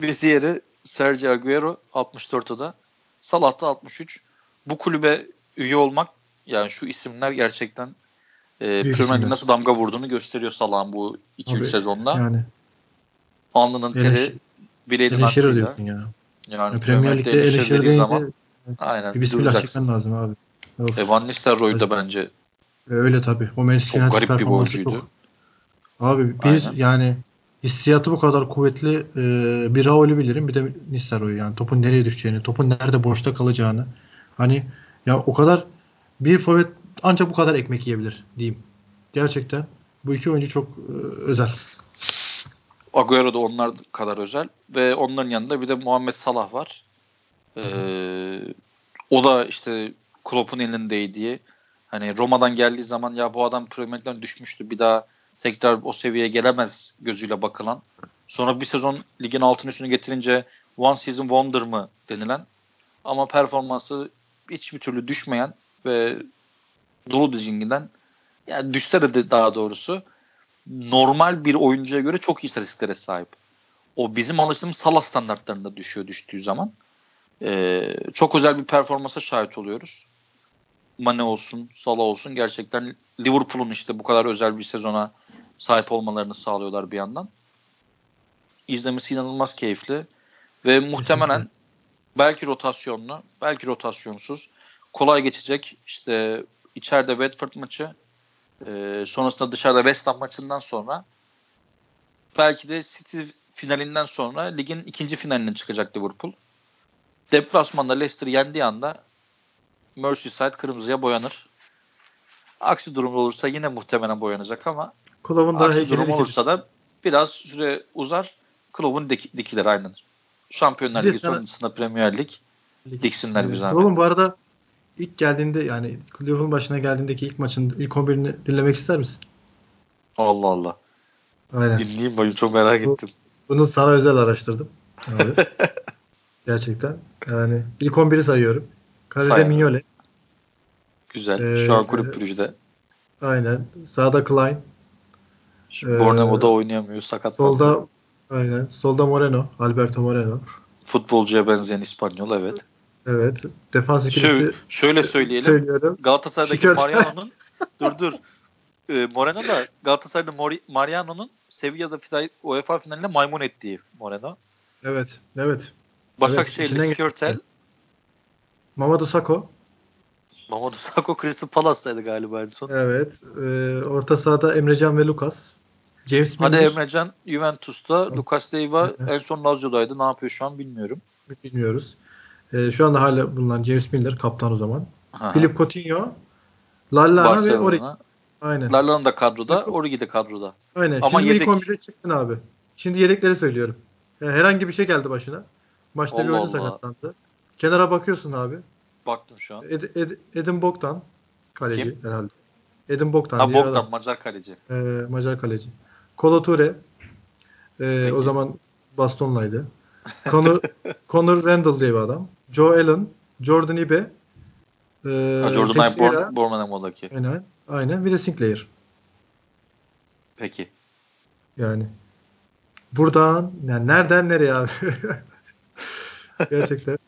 Bir diğeri Sergio Aguero 64'te da. Salah da 63. Bu kulübe üye olmak yani şu isimler gerçekten e, Premier nasıl damga vurduğunu gösteriyor Salah'ın bu 2-3 sezonda. Yani Alnının teri bileğinin hakkıyla. diyorsun ya. Yani, yani Premier Lig'de eleşir deyince zaman, aynen, bir bismillah çekmen lazım abi. Of. E, Van Nistelrooy da bence e, öyle tabii. O Manchester United garip bir golcüydü. Çok... Abi bir aynen. yani hissiyatı bu kadar kuvvetli e, bir Raul'ü bilirim bir de Nistelrooy yani topun nereye düşeceğini, topun nerede boşta kalacağını. Hani ya o kadar bir forvet ancak bu kadar ekmek yiyebilir diyeyim. Gerçekten bu iki oyuncu çok e, özel. Agüero da onlar kadar özel ve onların yanında bir de Muhammed Salah var. Ee, o da işte Klopp'un elindeydi. Hani Roma'dan geldiği zaman ya bu adam Premier düşmüştü. Bir daha tekrar o seviyeye gelemez gözüyle bakılan. Sonra bir sezon ligin altın üstünü getirince one season wonder mı denilen ama performansı hiçbir türlü düşmeyen ve dolu düzgün yani düşse de daha doğrusu normal bir oyuncuya göre çok iyi istatistiklere sahip. O bizim alıştığımız Salah standartlarında düşüyor düştüğü zaman. Ee, çok özel bir performansa şahit oluyoruz. Mane olsun, Salah olsun gerçekten Liverpool'un işte bu kadar özel bir sezona sahip olmalarını sağlıyorlar bir yandan. İzlemesi inanılmaz keyifli ve muhtemelen belki rotasyonlu, belki rotasyonsuz kolay geçecek. İşte içeride Watford maçı, e, sonrasında dışarıda West Ham maçından sonra belki de City finalinden sonra ligin ikinci finaline çıkacak Liverpool. Deplasmanda Leicester yendiği anda Merseyside kırmızıya boyanır. Aksi durum olursa yine muhtemelen boyanacak ama Klopp'un aksi durum olursa da biraz süre uzar. Klopp'un dik, dikilir aynen. Şampiyonlar Ligi sana... sonrasında Premier Lig diksinler bir zahmet. Oğlum bu arada ilk geldiğinde yani Liverpool'un başına geldiğindeki ilk maçın ilk 11'ini dinlemek ister misin? Allah Allah. Aynen. Dinleyeyim bakayım çok merak Bu, ettim. Bunu sana özel araştırdım. Abi. Gerçekten. Yani ilk 11'i sayıyorum. Kalede Mignole. Güzel. Ee, Şu an kulüp brüjde. Aynen. Sağda Klein. Şimdi ee, oynayamıyor. Sakat. Solda Aynen. Solda Moreno. Alberto Moreno. Futbolcuya benzeyen İspanyol evet. Evet. Defans ikilisi. Şöyle, şöyle söyleyelim. Söylüyorum. Galatasaray'daki Mariano'nun dur dur. Ee, Moreno da Galatasaray'da Mori, Mariano'nun Sevilla'da final, UEFA finalinde maymun ettiği Moreno. Evet. Evet. Başakşehir'li evet, Skörtel. Mamadou Sakho. Mamadou Sakho Crystal Palace'taydı galiba en son. Evet. E, orta sahada Emrecan ve Lucas. James Hadi Emrecan Juventus'ta. Lucas Leiva evet. en son Lazio'daydı. Ne yapıyor şu an bilmiyorum. Bilmiyoruz. E, şu anda hala bulunan James Miller kaptan o zaman. Aha. Philip Coutinho, Lallana ve Origi. Aynen. Lallana da kadroda, Origi de kadroda. Aynen. Ama Şimdi yedek... ilk 11'e çıktın abi. Şimdi yedekleri söylüyorum. Yani herhangi bir şey geldi başına. Maçta bir oyuncu sakatlandı. Kenara bakıyorsun abi. Baktım şu an. Ed, Ed, Edin Bogdan kaleci Kim? herhalde. Edin Bogdan. Ha Bogdan adam. Macar kaleci. Ee, Macar kaleci. Kolo Ture. Ee, o zaman Baston'laydı. Conor, Conor Randall diye bir adam. Joe Allen. Jordan Ibe. Ee, ha, Jordan Ibe Bournemouth'daki. Aynen. Aynen. Bir de Sinclair. Peki. Yani buradan yani nereden nereye abi? Gerçekten.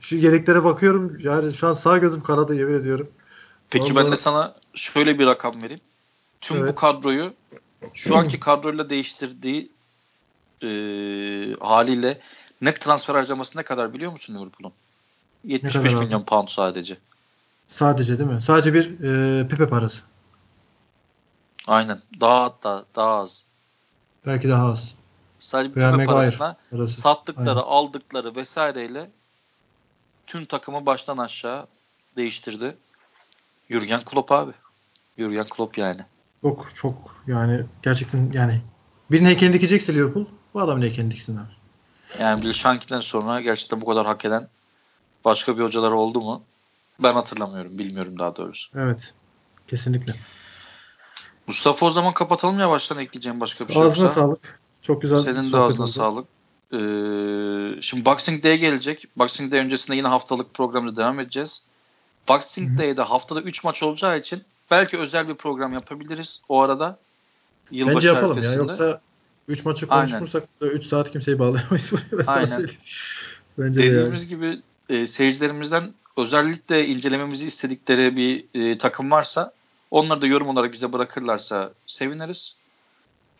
Şu yedeklere bakıyorum. Yani şu an sağ gözüm kanadı yemin ediyorum. Peki Vallahi... ben de sana şöyle bir rakam vereyim. Tüm evet. bu kadroyu şu anki kadroyla değiştirdiği e, haliyle net transfer harcaması ne kadar biliyor musun Liverpool'un? 75 milyon abi? pound sadece. Sadece değil mi? Sadece bir e, Pepe parası. Aynen. Daha hatta daha az. Belki daha az. Sadece bir Pepe parasına parası. sattıkları, Aynen. aldıkları vesaireyle tüm takımı baştan aşağı değiştirdi. Jurgen Klopp abi. Jurgen Klopp yani. Çok çok yani gerçekten yani birinin heykelini dikecekse Liverpool bu adamın heykelini diksin abi. Yani Bill Shankly'den sonra gerçekten bu kadar hak eden başka bir hocalar oldu mu? Ben hatırlamıyorum. Bilmiyorum daha doğrusu. Evet. Kesinlikle. Mustafa o zaman kapatalım yavaştan ekleyeceğim başka bir şey Ağzına yoksa. sağlık. Çok güzel. Senin de ağzına oldu. sağlık. Ee, şimdi Boxing Day gelecek. Boxing Day öncesinde yine haftalık programda devam edeceğiz. Boxing Hı-hı. Day'de haftada 3 maç olacağı için belki özel bir program yapabiliriz o arada. Yılbaşı Bence yapalım ya. Yoksa 3 maçı konuşursak 3 saat kimseyi bağlayamayız. Aynen. Bence Dediğimiz yani. gibi e, seyircilerimizden özellikle incelememizi istedikleri bir e, takım varsa onları da yorum olarak bize bırakırlarsa seviniriz.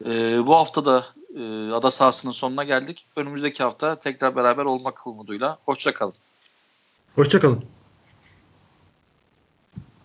E, bu hafta da e, ada sahasının sonuna geldik. Önümüzdeki hafta tekrar beraber olmak umuduyla. Hoşçakalın. Hoşçakalın.